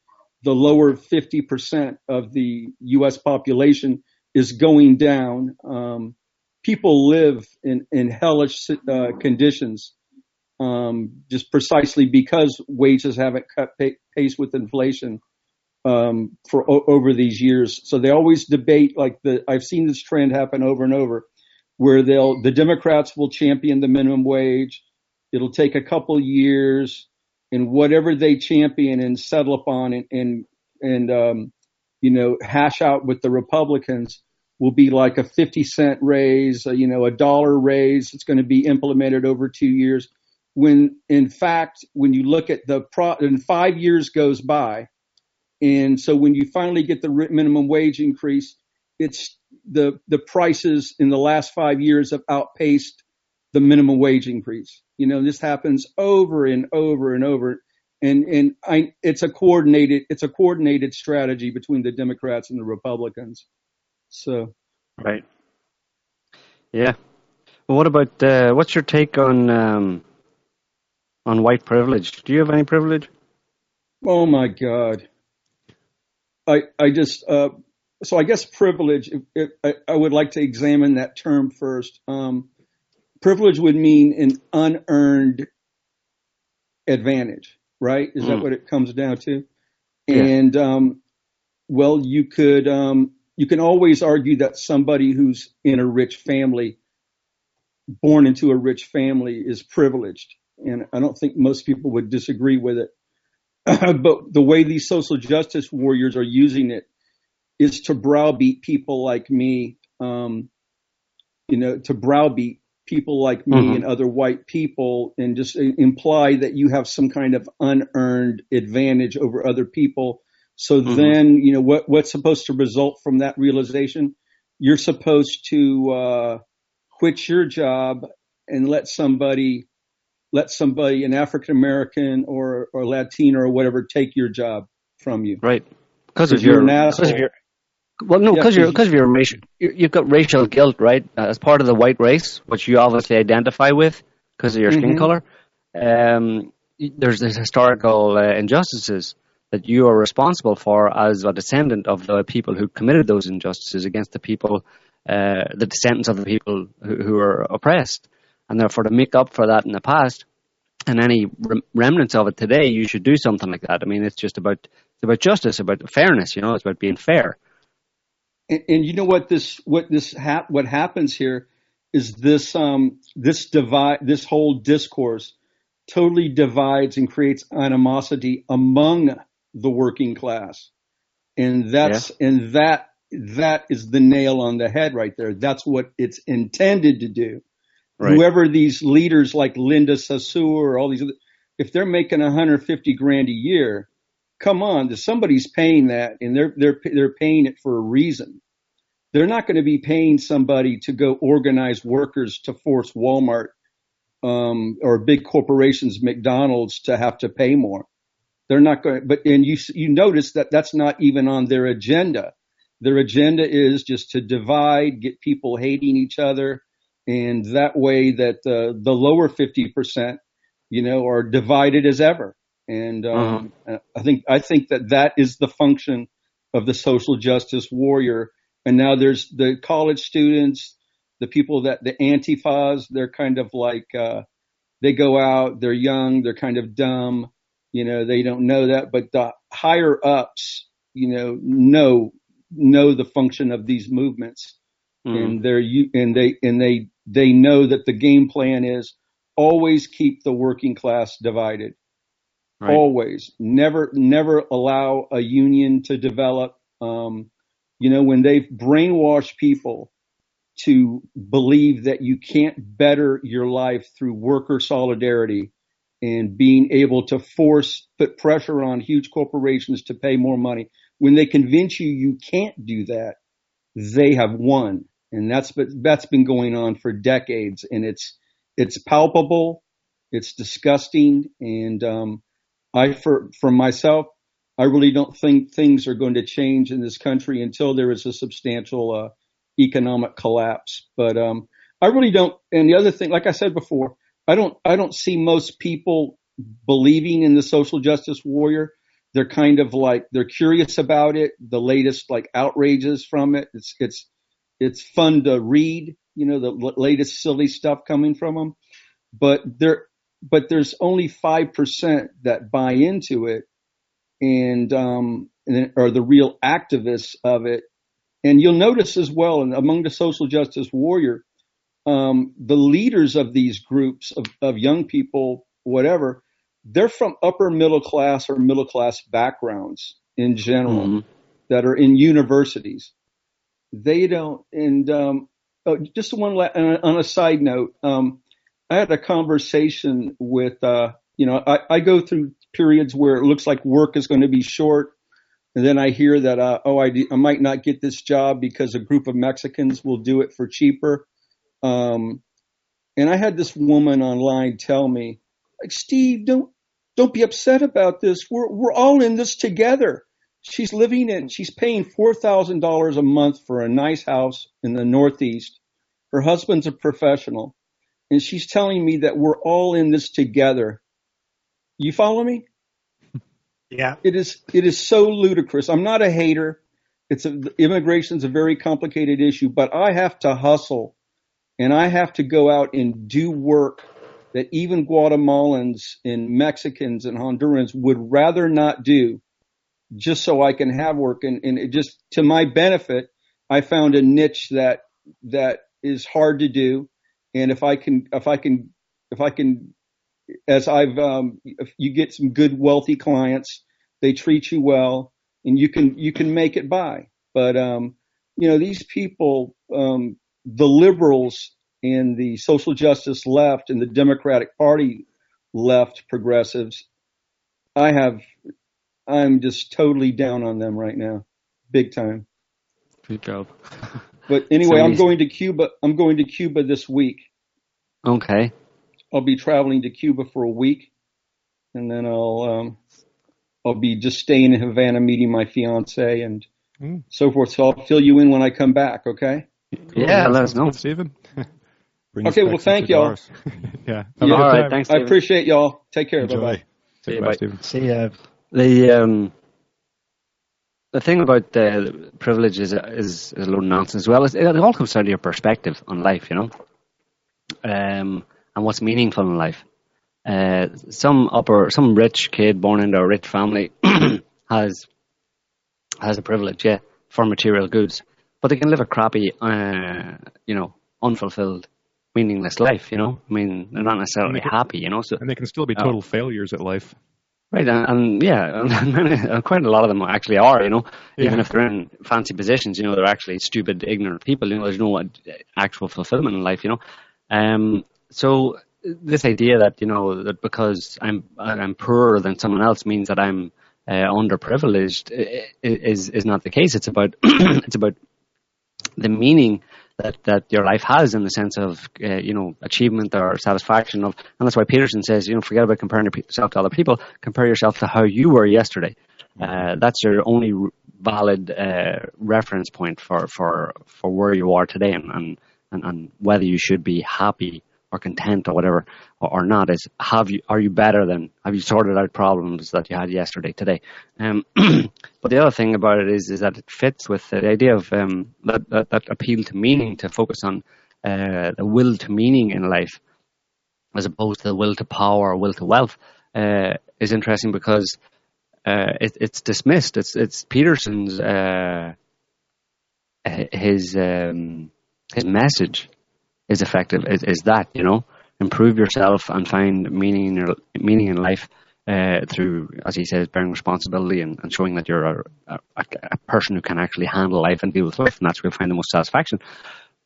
the lower 50% of the U.S. population is going down. Um, people live in, in hellish uh, conditions um, just precisely because wages haven't cut pace with inflation um, for over these years. So they always debate like the I've seen this trend happen over and over, where they'll the Democrats will champion the minimum wage, It'll take a couple years and whatever they champion and settle upon and, and, and, um, you know, hash out with the Republicans will be like a 50 cent raise, you know, a dollar raise. It's going to be implemented over two years. When in fact, when you look at the pro, and five years goes by. And so when you finally get the minimum wage increase, it's the, the prices in the last five years have outpaced the minimum wage increase. You know, this happens over and over and over. And, and I, it's a coordinated, it's a coordinated strategy between the Democrats and the Republicans. So. Right. Yeah. Well, what about, uh, what's your take on, um, on white privilege? Do you have any privilege? Oh my God. I, I just, uh, so I guess privilege, I, I, would like to examine that term first. Um, privilege would mean an unearned advantage, right? Is mm. that what it comes down to? Yeah. And um, well, you could um, you can always argue that somebody who's in a rich family, born into a rich family, is privileged, and I don't think most people would disagree with it. [CLEARS THROAT] but the way these social justice warriors are using it is to browbeat people like me, um, you know, to browbeat people like me mm-hmm. and other white people and just imply that you have some kind of unearned advantage over other people. So mm-hmm. then, you know, what, what's supposed to result from that realization? You're supposed to, uh, quit your job and let somebody, let somebody, an African American or, or Latino or whatever, take your job from you. Right. Because of your, because of your, well, no, because yeah, you're because of your racial, you've got racial guilt, right? Uh, as part of the white race, which you obviously identify with because of your mm-hmm. skin color. Um, there's these historical uh, injustices that you are responsible for as a descendant of the people who committed those injustices against the people, uh, the descendants of the people who, who are oppressed, and therefore to make up for that in the past and any rem- remnants of it today, you should do something like that. I mean, it's just about it's about justice, about fairness. You know, it's about being fair. And, and you know what this what this hap- what happens here is this um this divide this whole discourse totally divides and creates animosity among the working class. And that's yeah. and that that is the nail on the head right there. That's what it's intended to do. Right. Whoever these leaders like Linda Sarsour or all these other, if they're making 150 grand a year, come on, somebody's paying that and they're, they're, they're paying it for a reason. They're not going to be paying somebody to go organize workers to force Walmart, um, or big corporations, McDonald's to have to pay more. They're not going, but, and you, you notice that that's not even on their agenda. Their agenda is just to divide, get people hating each other. And that way that, uh, the lower 50%, you know, are divided as ever. And um, uh-huh. I think I think that that is the function of the social justice warrior. And now there's the college students, the people that the antifas. They're kind of like uh, they go out, they're young, they're kind of dumb, You know, they don't know that, but the higher ups, you know, know know the function of these movements, mm. and they're and they and they they know that the game plan is always keep the working class divided. Right. Always, never, never allow a union to develop. Um, you know, when they've brainwashed people to believe that you can't better your life through worker solidarity and being able to force, put pressure on huge corporations to pay more money. When they convince you you can't do that, they have won. And that's, that's been going on for decades and it's, it's palpable. It's disgusting. And, um, I, for, for myself, I really don't think things are going to change in this country until there is a substantial, uh, economic collapse. But, um, I really don't. And the other thing, like I said before, I don't, I don't see most people believing in the social justice warrior. They're kind of like, they're curious about it, the latest like outrages from it. It's, it's, it's fun to read, you know, the latest silly stuff coming from them. But there, but there's only 5% that buy into it and, um, and are the real activists of it. And you'll notice as well, and among the social justice warrior, um, the leaders of these groups of, of young people, whatever, they're from upper middle class or middle class backgrounds in general mm-hmm. that are in universities. They don't, and um, oh, just one la- on a side note, um, I had a conversation with, uh, you know, I, I go through periods where it looks like work is going to be short. And then I hear that, uh, oh, I, I might not get this job because a group of Mexicans will do it for cheaper. Um, and I had this woman online tell me, like, Steve, don't, don't be upset about this. We're, we're all in this together. She's living in, she's paying $4,000 a month for a nice house in the Northeast. Her husband's a professional and she's telling me that we're all in this together. You follow me? Yeah. It is it is so ludicrous. I'm not a hater. It's a, immigration's a very complicated issue, but I have to hustle and I have to go out and do work that even Guatemalans and Mexicans and Hondurans would rather not do just so I can have work. And, and it just to my benefit, I found a niche that, that is hard to do and if I can, if I can, if I can, as I've, um, if you get some good wealthy clients, they treat you well and you can, you can make it by. But, um, you know, these people, um, the liberals and the social justice left and the Democratic Party left progressives, I have, I'm just totally down on them right now. Big time. Good job. But [LAUGHS] anyway, I'm going to Cuba. I'm going to Cuba this week. Okay. I'll be traveling to Cuba for a week, and then I'll um, I'll be just staying in Havana, meeting my fiance and mm. so forth. So I'll fill you in when I come back. Okay. Cool. Yeah, let us know, Stephen. [LAUGHS] okay. Well, thank y'all. [LAUGHS] yeah. yeah. All right. Thanks. Stephen. I appreciate y'all. Take care. Bye bye. See you. Bye. See ya. The um the thing about the privilege is, is, is a load of nonsense as well. It all comes down to your perspective on life, you know, um, and what's meaningful in life. Uh, some upper, some rich kid born into a rich family [CLEARS THROAT] has has a privilege, yeah, for material goods, but they can live a crappy, uh, you know, unfulfilled, meaningless life. You know, I mean, they're not necessarily can, happy. You know, so and they can still be total uh, failures at life. Right, and, and yeah, [LAUGHS] and quite a lot of them actually are, you know, yeah. even if they're in fancy positions, you know, they're actually stupid, ignorant people. You know, there's no actual fulfillment in life, you know. Um, so this idea that you know that because I'm I'm poorer than someone else means that I'm uh, underprivileged is is not the case. It's about [CLEARS THROAT] it's about the meaning that, that your life has in the sense of uh, you know achievement or satisfaction of and that's why Peterson says you know forget about comparing yourself to other people compare yourself to how you were yesterday. Uh, that's your only valid uh, reference point for, for for where you are today and, and and, and whether you should be happy or content or whatever or, or, not is have you are you better than have you sorted out problems that you had yesterday today um, [CLEARS THROAT] but the other thing about it is is that it fits with the idea of um, that, that, that appeal to meaning to focus on uh, the will to meaning in life as opposed to the will to power or will to wealth uh, is interesting because uh, it, it's dismissed. It's it's Peterson's uh, his um, his message is effective. Is, is that you know improve yourself and find meaning in your meaning in life uh, through, as he says, bearing responsibility and, and showing that you're a, a, a, person who can actually handle life and deal with life, and that's where you find the most satisfaction.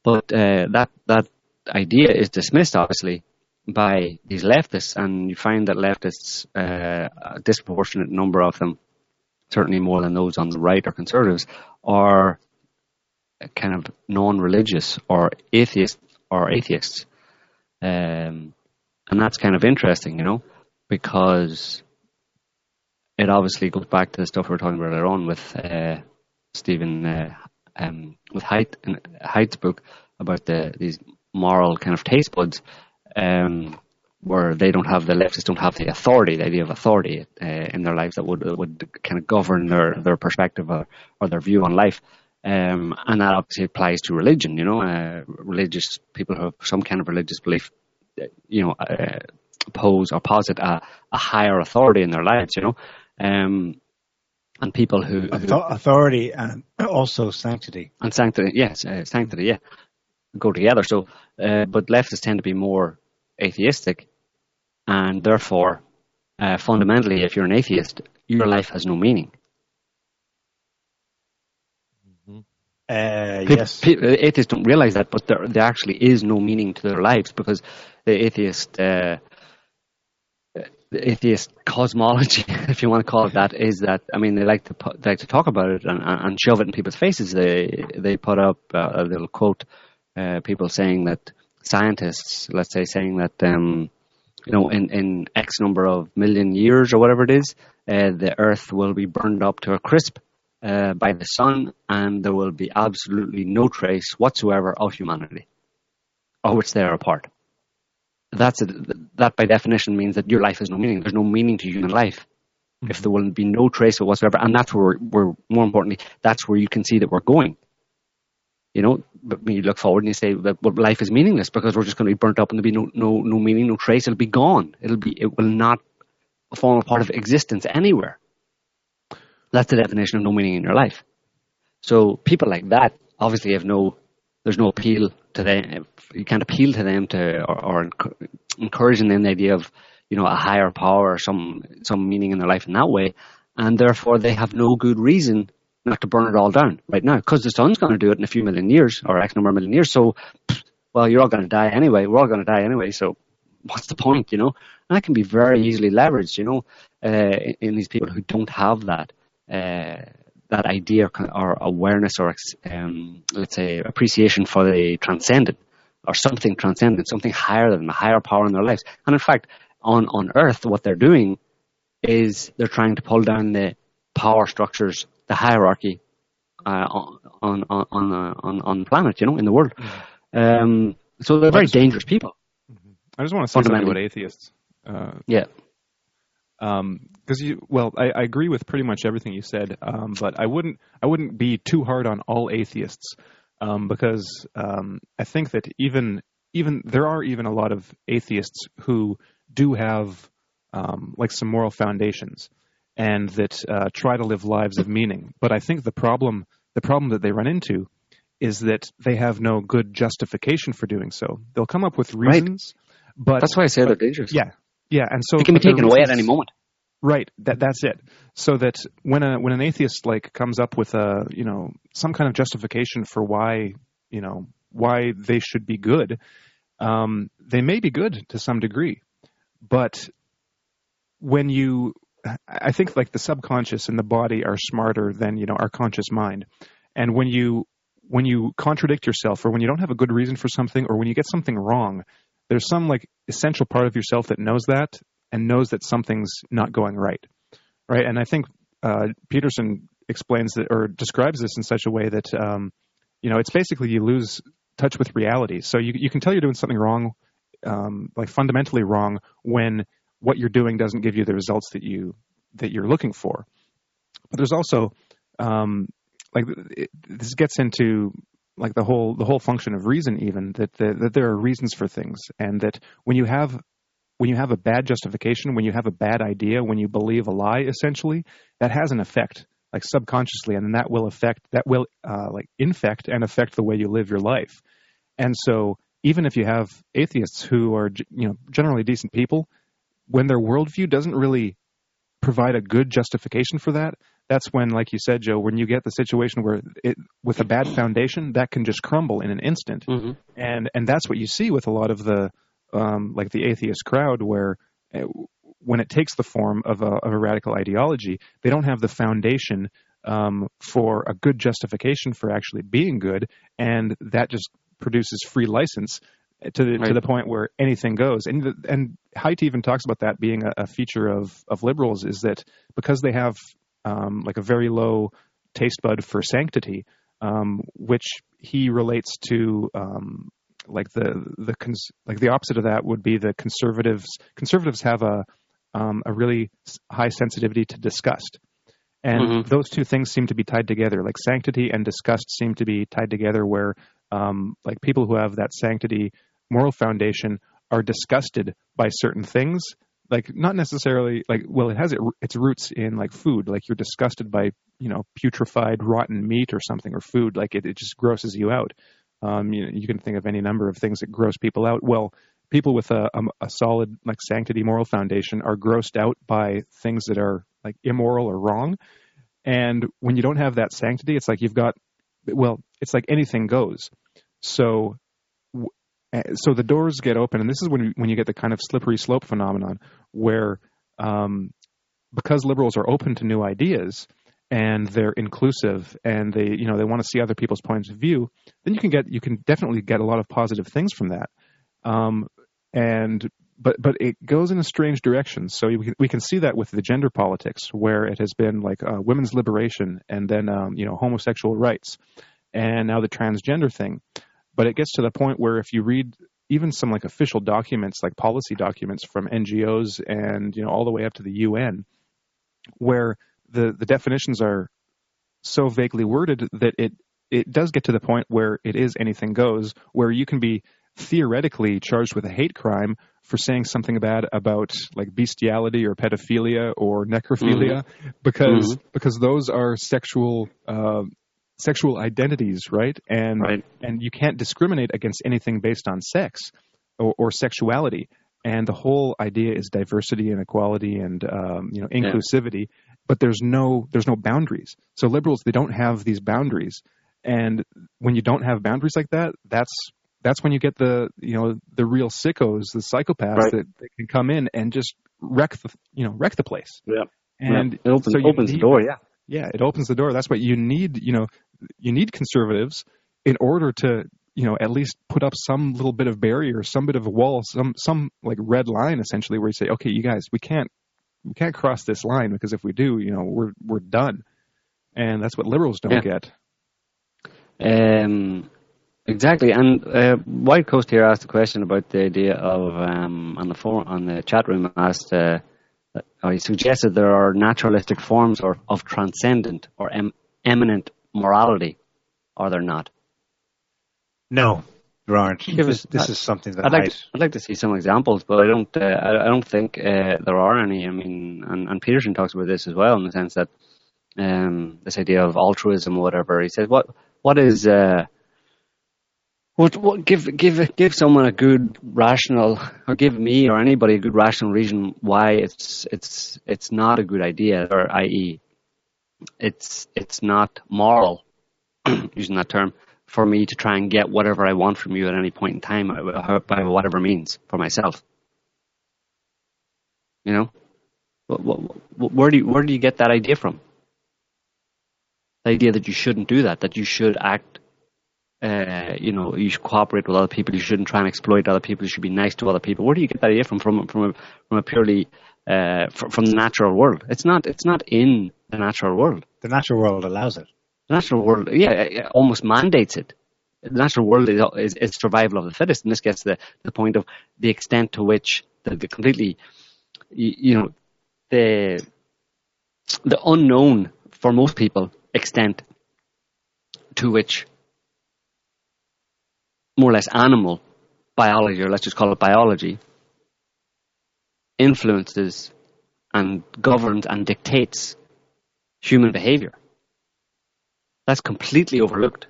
But uh, that that idea is dismissed, obviously, by these leftists, and you find that leftists, uh, a disproportionate number of them, certainly more than those on the right or conservatives, are kind of non-religious or atheists or atheists, um, and that's kind of interesting, you know, because it obviously goes back to the stuff we were talking about earlier on with uh, Stephen uh, um, with Haidt in Haidt's book about the these moral kind of taste buds, um, where they don't have the leftists don't have the authority, the idea of authority uh, in their lives that would would kind of govern their their perspective or, or their view on life. Um, and that obviously applies to religion. You know, uh, religious people who have some kind of religious belief, uh, you know, uh, oppose or posit a, a higher authority in their lives. You know, um, and people who, who, authority and also sanctity and sanctity. Yes, uh, sanctity. Yeah, go together. So, uh, but leftists tend to be more atheistic, and therefore, uh, fundamentally, if you're an atheist, your life has no meaning. Uh, people, yes. People, atheists don't realize that, but there, there actually is no meaning to their lives because the atheist, uh, the atheist cosmology, [LAUGHS] if you want to call it that, is that I mean they like to they like to talk about it and, and shove it in people's faces. They they put up a little quote, uh, people saying that scientists, let's say, saying that um, you know in in X number of million years or whatever it is, uh, the Earth will be burned up to a crisp uh, by the sun, and there will be absolutely no trace whatsoever of humanity, or which they are a part. That's a, that by definition means that your life has no meaning. There's no meaning to human life mm-hmm. if there will be no trace of whatsoever, and that's where we're more importantly, that's where you can see that we're going. You know, but when you look forward and you say that well, life is meaningless because we're just going to be burnt up and there'll be no, no, no meaning, no trace. It'll be gone. It'll be, it will not form a part of existence anywhere. That's the definition of no meaning in your life. So people like that obviously have no, there's no appeal to them. You can't appeal to them to, or, or encouraging them the idea of, you know, a higher power or some, some meaning in their life in that way. And therefore they have no good reason not to burn it all down right now because the sun's going to do it in a few million years or X number of million years. So, well, you're all going to die anyway. We're all going to die anyway. So what's the point, you know? And that can be very easily leveraged, you know, uh, in, in, these people who don't have that that idea or awareness or um, let's say appreciation for the transcendent or something transcendent, something higher than a higher power in their lives. And in fact, on on Earth, what they're doing is they're trying to pull down the power structures, the hierarchy uh, on on on uh, on on planet, you know, in the world. Mm-hmm. Um, so they're very dangerous people. Mm-hmm. I just want to say something about atheists. Uh, yeah because um, you well I, I, agree with pretty much everything you said um, but i wouldn't i wouldn't be too hard on all atheists um, because um, i think that even even there are even a lot of atheists who do have um, like some moral foundations and that uh, try to live lives of meaning. But i think the problem the problem that they run into is that they have no good justification for doing so. They'll come up with reasons right. but that's why i say but, they're dangerous. yeah yeah, and so it can be taken away at any moment. Right. That that's it. So that when a when an atheist like comes up with a you know some kind of justification for why you know why they should be good, um, they may be good to some degree, but when you I think like the subconscious and the body are smarter than you know our conscious mind, and when you when you contradict yourself or when you don't have a good reason for something or when you get something wrong, there's some like essential part of yourself that knows that and knows that something's not going right, right? And I think uh, Peterson explains that or describes this in such a way that um, you know it's basically you lose touch with reality. So you you can tell you're doing something wrong, um, like fundamentally wrong, when what you're doing doesn't give you the results that you that you're looking for. But there's also um, like it, this gets into like the whole the whole function of reason even that the, that there are reasons for things and that when you have when you have a bad justification, when you have a bad idea, when you believe a lie, essentially, that has an effect, like subconsciously, and then that will affect, that will uh, like infect and affect the way you live your life. And so, even if you have atheists who are, you know, generally decent people, when their worldview doesn't really provide a good justification for that, that's when, like you said, Joe, when you get the situation where it with a bad foundation, that can just crumble in an instant, Mm-hmm. and and that's what you see with a lot of the um, like the atheist crowd, where uh, when it takes the form of a, of a radical ideology, they don't have the foundation um, for a good justification for actually being good, and that just produces free license to the, to the point where anything goes. And the, and Haidt even talks about that being a, a feature of of liberals is that because they have um, like a very low taste bud for sanctity, um, which he relates to um, like the the cons- like the opposite of that would be the conservatives. Conservatives have a um, a really high sensitivity to disgust. And Mhm. those two things seem to be tied together. Like sanctity and disgust seem to be tied together, where um, like people who have that sanctity moral foundation are disgusted by certain things. Like not necessarily like well, it has it, its roots in like food. Like you're disgusted by you know putrefied, rotten meat or something or food. Like it, it just grosses you out. Um, you, you can think of any number of things that gross people out. Well, people with a, a, a solid like sanctity moral foundation are grossed out by things that are like immoral or wrong. And when you don't have that sanctity, it's like you've got, well, it's like anything goes. So, so the doors get open, and this is when you, when you get the kind of slippery slope phenomenon where, um, because liberals are open to new ideas and they're inclusive and they, you know, they want to see other people's points of view, then you can get, you can definitely get a lot of positive things from that. Um, and but but it goes in a strange direction. So we can, we can see that with the gender politics, where it has been like uh, women's liberation, and then um, you know homosexual rights, and now the transgender thing. But it gets to the point where if you read even some like official documents, like policy documents from NGOs, and you know all the way up to the UN, where the the definitions are so vaguely worded that it it does get to the point where it is anything goes, where you can be theoretically charged with a hate crime for saying something bad about like bestiality or pedophilia or necrophilia because because those are sexual uh, sexual identities, right? And Right. and you can't discriminate against anything based on sex or, or sexuality. And the whole idea is diversity and equality and um, you know inclusivity, but there's no there's no boundaries. So liberals they don't have these boundaries, and when you don't have boundaries like that, that's that's when you get the you know the real sickos, the psychopaths Right. that, that can come in and just wreck the you know wreck the place. Yeah. And it opens, so opens the door. Yeah. Yeah, it opens the door. That's what you need. You know, you need conservatives in order to, you know, at least put up some little bit of barrier, some bit of a wall, some some like red line, essentially, where you say, okay, you guys, we can't we can't cross this line because if we do, you know, we're we're done. And that's what liberals don't Yeah. get. Um, exactly. And uh, White Coast here asked a question about the idea of um, on the forum, on the chat room asked. Uh, uh, he suggested there are naturalistic forms or, of transcendent or em- immanent morality, are there not? No, there aren't. Give this us- this is something that I'd like, I to, I'd like to see some examples, but I don't. Uh, I, I don't think uh, there are any. I mean, and, and Peterson talks about this as well, in the sense that um, this idea of altruism or whatever. He says, "What what is uh, what what give give give someone a good rational, or give me or anybody a good rational reason why it's it's it's not a good idea, or i.e., it's it's not moral, [CLEARS THROAT] using that term." For me to try and get whatever I want from you at any point in time, uh, by whatever means, for myself. You know, Wh- wh- wh- where do you, where do you get that idea from? The idea that you shouldn't do that, that you should act, uh, you know, you should cooperate with other people, you shouldn't try and exploit other people, you should be nice to other people. Where do you get that idea from? From from a, from a purely uh, from, from the natural world. It's not it's not in the natural world. the natural world allows it. The natural world, yeah, almost mandates it. The natural world is, is, is survival of the fittest, and this gets to the, the point of the extent to which the, the completely, you, you know, the the unknown for most people extent to which more or less animal biology, or let's just call it biology, influences and governs and dictates human behavior. That's completely overlooked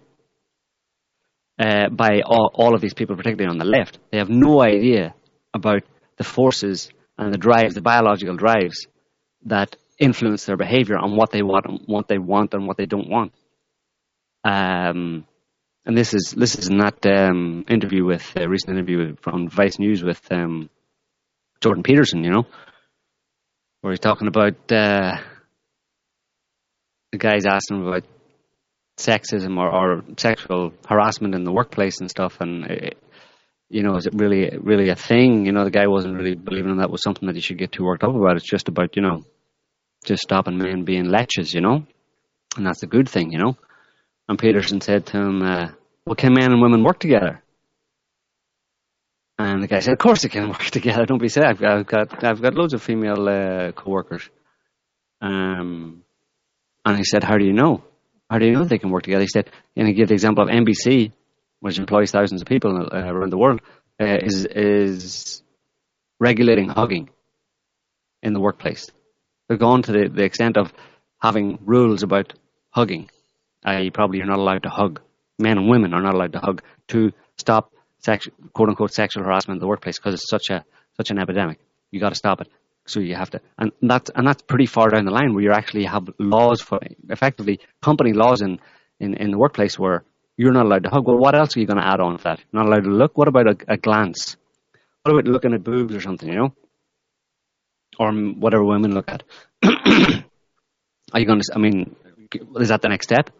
uh, by all, all of these people, particularly on the left. They have no idea about the forces and the drives, the biological drives that influence their behavior on what they want, what they want, and what they don't want. Um, and this is this is in that um, interview with a uh, recent interview from Vice News with um, Jordan Peterson, you know, where he's talking about uh, the guys asking about sexism or, or, sexual harassment in the workplace and stuff, and it, uh, you know, is it really really a thing? You know, the guy wasn't really believing that was something that he should get too worked up about. It's just about you know, just stopping men being leches, you know, and that's a good thing, you know. And Peterson said to him, uh, "Well, can men and women work together?" And the guy said, "Of course they can [LAUGHS] work together. Don't be sad. I've, I've got I've got loads of female uh, co-workers." Um, and he said, "How do you know? How do you know they can work together?" He said, and he gave the example of NBC, which employs thousands of people uh, around the world, uh, is is regulating hugging in the workplace. They're gone to the, the extent of having rules about hugging. I probably you're not allowed to hug. Men and women are not allowed to hug to stop quote unquote sexual harassment in the workplace because it's such a such an epidemic. You got to stop it. So you have to, and that's and that's pretty far down the line where you actually have laws for effectively company laws in in, in the workplace where you're not allowed to hug. Well, what else are you going to add on to that? You're not allowed to look. What about a, a glance? What about looking at boobs or something? You know, or whatever women look at. [COUGHS] are you going to? I mean, is that the next step?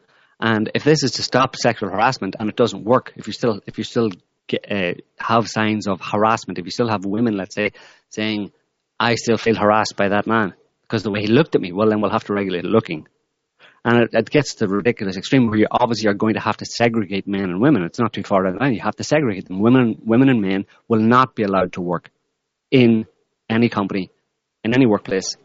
And if this is to stop sexual harassment and it doesn't work, if you still if you still get, uh, have signs of harassment, if you still have women, let's say, saying, "I still feel harassed by that man because the way he looked at me," well, then we'll have to regulate looking. And it, it gets to the ridiculous extreme where you obviously are going to have to segregate men and women. It's not too far down the line. You have to segregate them. Women, women and men will not be allowed to work in any company, in any workplace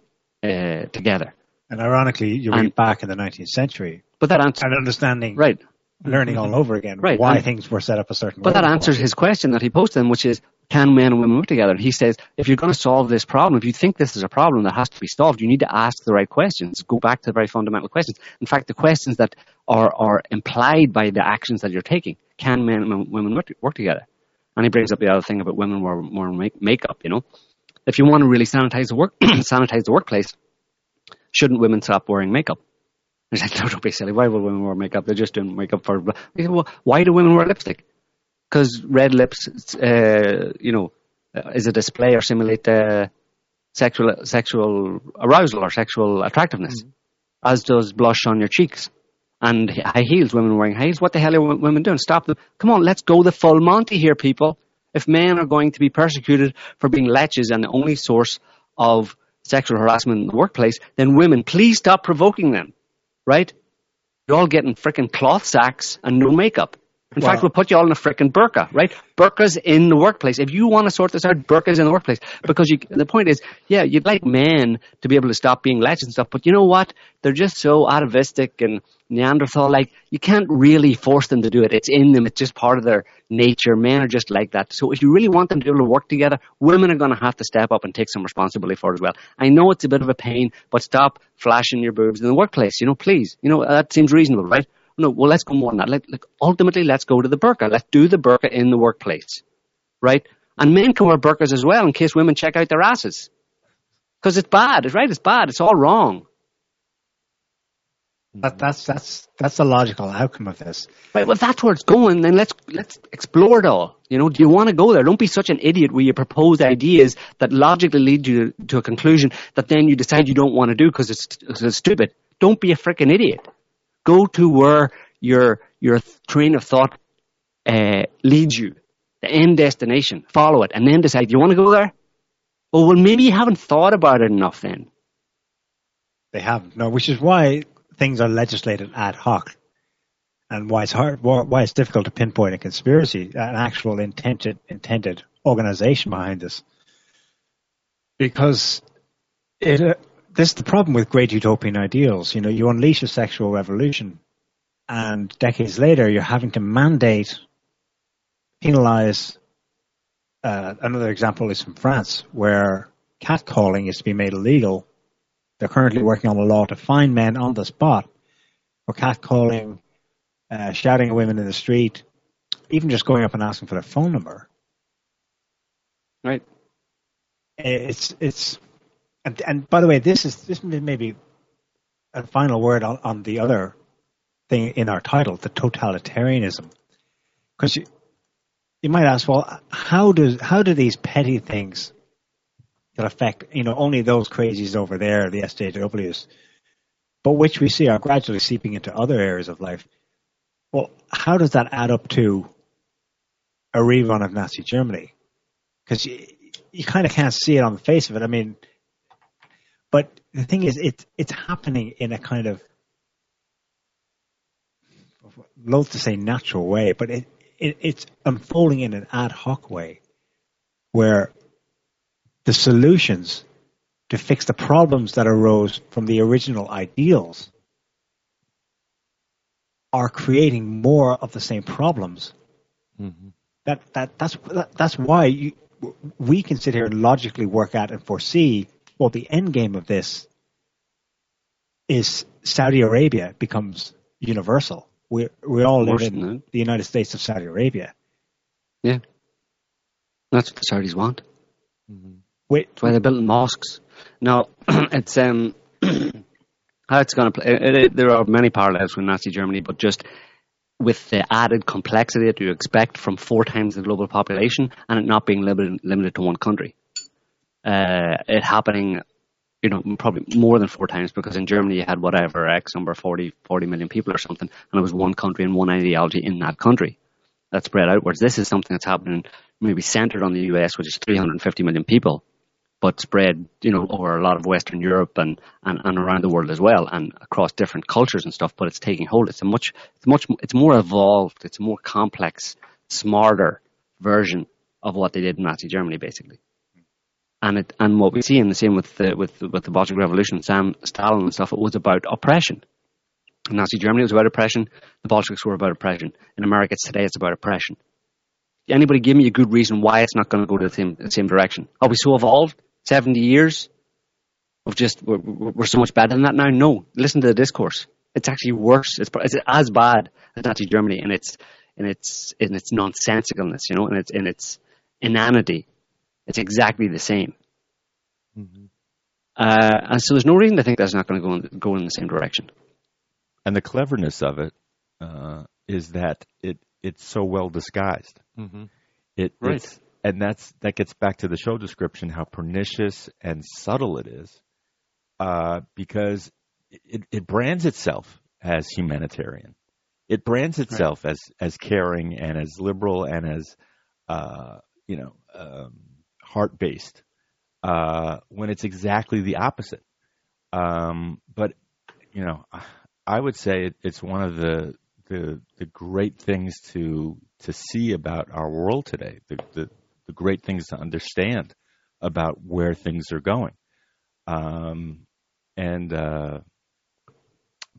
uh, together. And ironically, you read back in the 19th century. But that answers and understanding, right? Learning all over again, right? Why and, things were set up a certain but way. But that answers his question that he posted, which is, can men and women work together? And he says, if you're going to solve this problem, if you think this is a problem that has to be solved, you need to ask the right questions. Go back to the very fundamental questions. In fact, the questions that are are implied by the actions that you're taking. Can men and women work, work together? And he brings up the other thing about women wearing more make, makeup. You know, if you want to really sanitize the work, [CLEARS THROAT] sanitize the workplace, shouldn't women stop wearing makeup? I [LAUGHS] said, no, don't be silly. Why would women wear makeup? They're just doing makeup for. Said, well, why do women wear lipstick? Because red lips, uh, you know, uh, is a display or simulate uh, sexual sexual arousal or sexual attractiveness, mm-hmm. as does blush on your cheeks. And high heels, women wearing high heels. What the hell are women doing? Stop them. Come on, let's go the full Monty here, people. If men are going to be persecuted for being leches and the only source of sexual harassment in the workplace, then women, please stop provoking them, right? You're all getting freaking cloth sacks and no makeup. In fact, we'll put you all in a freaking burqa, right? Burqas in the workplace. If you want to sort this out, burqas in the workplace. Because you, the point is, yeah, you'd like men to be able to stop being legends and stuff, but you know what? They're just so atavistic and Neanderthal. Like, you can't really force them to do it. It's in them. It's just part of their nature. Men are just like that. So if you really want them to be able to work together, women are going to have to step up and take some responsibility for it as well. I know it's a bit of a pain, but stop flashing your boobs in the workplace. You know, please. You know, that seems reasonable, right? No, well, let's go more than that. Let, like, ultimately, let's go to the burqa. Let's do the burqa in the workplace, right? And men can wear burqas as well in case women check out their asses. Because it's bad, it's right, it's bad, it's all wrong. That, that's that's that's the logical outcome of this. Right, well, that's where it's going. Then let's let's explore it all. You know, do you want to go there? Don't be such an idiot where you propose ideas that logically lead you to a conclusion that then you decide you don't want to do because it's, it's stupid. Don't be a freaking idiot. Go to where your your train of thought uh, leads you, the end destination. Follow it, and then decide. You want to go there? Oh well, maybe you haven't thought about it enough. Then they haven't. No, which is why things are legislated ad hoc, and why it's hard, why it's difficult to pinpoint a conspiracy, an actual intended intended organization behind this, because it. This is the problem with great utopian ideals. You know, you unleash a sexual revolution, and decades later, you're having to mandate, penalize. Uh, another example is from France, where catcalling is to be made illegal. They're currently working on a law to fine men on the spot for catcalling, uh, shouting at women in the street, even just going up and asking for their phone number. Right. It's it's and, and by the way, this is this may be a final word on, on the other thing in our title, the totalitarianism, because you you might ask, well, how does how do these petty things that affect you know only those crazies over there, the SJWs, but which we see are gradually seeping into other areas of life? Well, how does that add up to a rerun of Nazi Germany? Because you, you kind of can't see it on the face of it. I mean, but the thing is, it's it's happening in a kind of loath to say natural way, but it, it it's unfolding in an ad hoc way, where the solutions to fix the problems that arose from the original ideals are creating more of the same problems. Mm-hmm. That that that's that, that's why you, we can sit here and logically work out and foresee well the end game of this is Saudi Arabia becomes universal. We we all live in the United States of Saudi Arabia. Yeah, that's what the Saudis want. Mm-hmm. Wait, that's why they're building mosques. No, [CLEARS THROAT] it's um [CLEARS THROAT] how it's going to play. It, it, there are many parallels with Nazi Germany, but just with the added complexity that you expect from four times the global population and it not being limited, limited to one country. Uh, it happening, you know, probably more than four times because in Germany you had whatever X number 40, 40 million people or something, and it was one country and one ideology in that country that spread outwards. This is something that's happening maybe centered on the US, which is 350 million people, but spread, you know, over a lot of Western Europe and, and, and around the world as well, and across different cultures and stuff. But it's taking hold. It's a much, it's much, it's more evolved. It's a more complex, smarter version of what they did in Nazi Germany, basically. And it, and what we see in the same with the, with with the Bolshevik Revolution, Sam Stalin and stuff, it was about oppression. Nazi Germany, was about oppression. The Bolsheviks were about oppression. In America today, it's about oppression. Anybody give me a good reason why it's not going to go to the same, the same direction? Are we so evolved? 70 years of just, we're, we're so much better than that now? No. Listen to the discourse. It's actually worse. It's, it's as bad as Nazi Germany in its, in its, in its nonsensicalness, you know, in its, in its inanity. It's exactly the same. Mm-hmm. Uh, and so there's no reason to think that's not going to go in, go in the same direction. And the cleverness of it uh, is that it it's so well disguised. Mm-hmm. It, right and that's that gets back to the show description how pernicious and subtle it is, uh, because it, it brands itself as humanitarian. It brands itself right. as as caring and as liberal and as uh, you know um, heart based, uh, when it's exactly the opposite. Um, but you know, I would say it, it's one of the the the great things to to see about our world today. The the the great things to understand about where things are going. Um, and uh,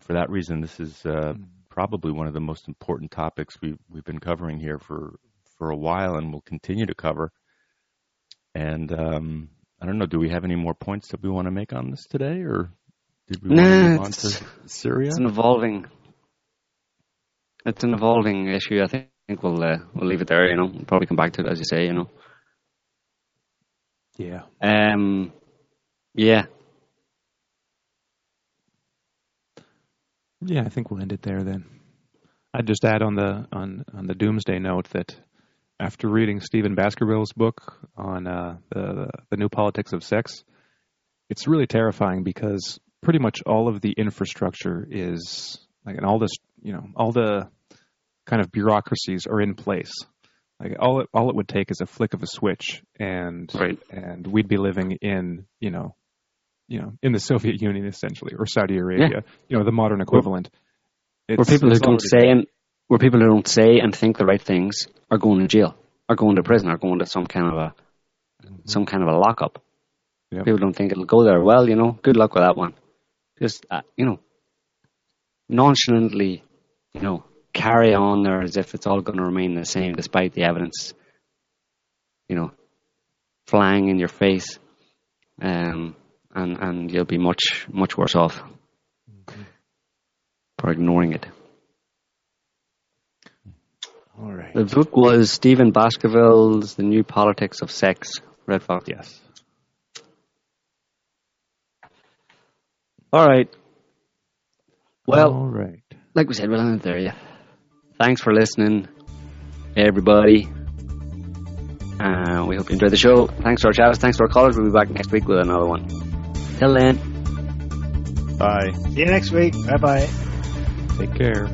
for that reason, this is uh, probably one of the most important topics we've, we've been covering here for, for a while and will continue to cover. And um, I don't know, do we have any more points that we want to make on this today, or did we nah, want to move on to Syria? It's an evolving, it's an evolving issue. I think think we'll uh, we'll leave it there. You know, we'll probably come back to it as you say. You know. Yeah. Um. Yeah. Yeah, I think we'll end it there then. I'd just add on the on on the doomsday note that after reading Stephen Baskerville's book on uh, the the new politics of sex, it's really terrifying because pretty much all of the infrastructure is like and all this you know all the kind of bureaucracies are in place. Like all it all it would take is a flick of a switch, and right. and we'd be living in you know, you know, in the Soviet Union essentially, or Saudi Arabia, yeah. you know, the modern equivalent. It's, where people who don't say and where people who don't say and think the right things are going to jail, are going to prison, are going to some kind of a mm-hmm. some kind of a lockup. Yep. People don't think it'll go there. Well, you know, good luck with that one. Just uh, you know, nonchalantly, you know, carry on there as if it's all going to remain the same despite the evidence, you know, flying in your face. um, and and you'll be much much worse off for ignoring it. All right. The book was Stephen Baskerville's The New Politics of Sex. Red Fox. Yes. All right. Well, All right. like we said, we'll end there. Yeah. Thanks for listening, everybody. Uh, we hope you enjoyed the show. Thanks to our chavs. Thanks to our callers. We'll be back next week with another one. Till then. Bye. See you next week. Bye bye. Take care.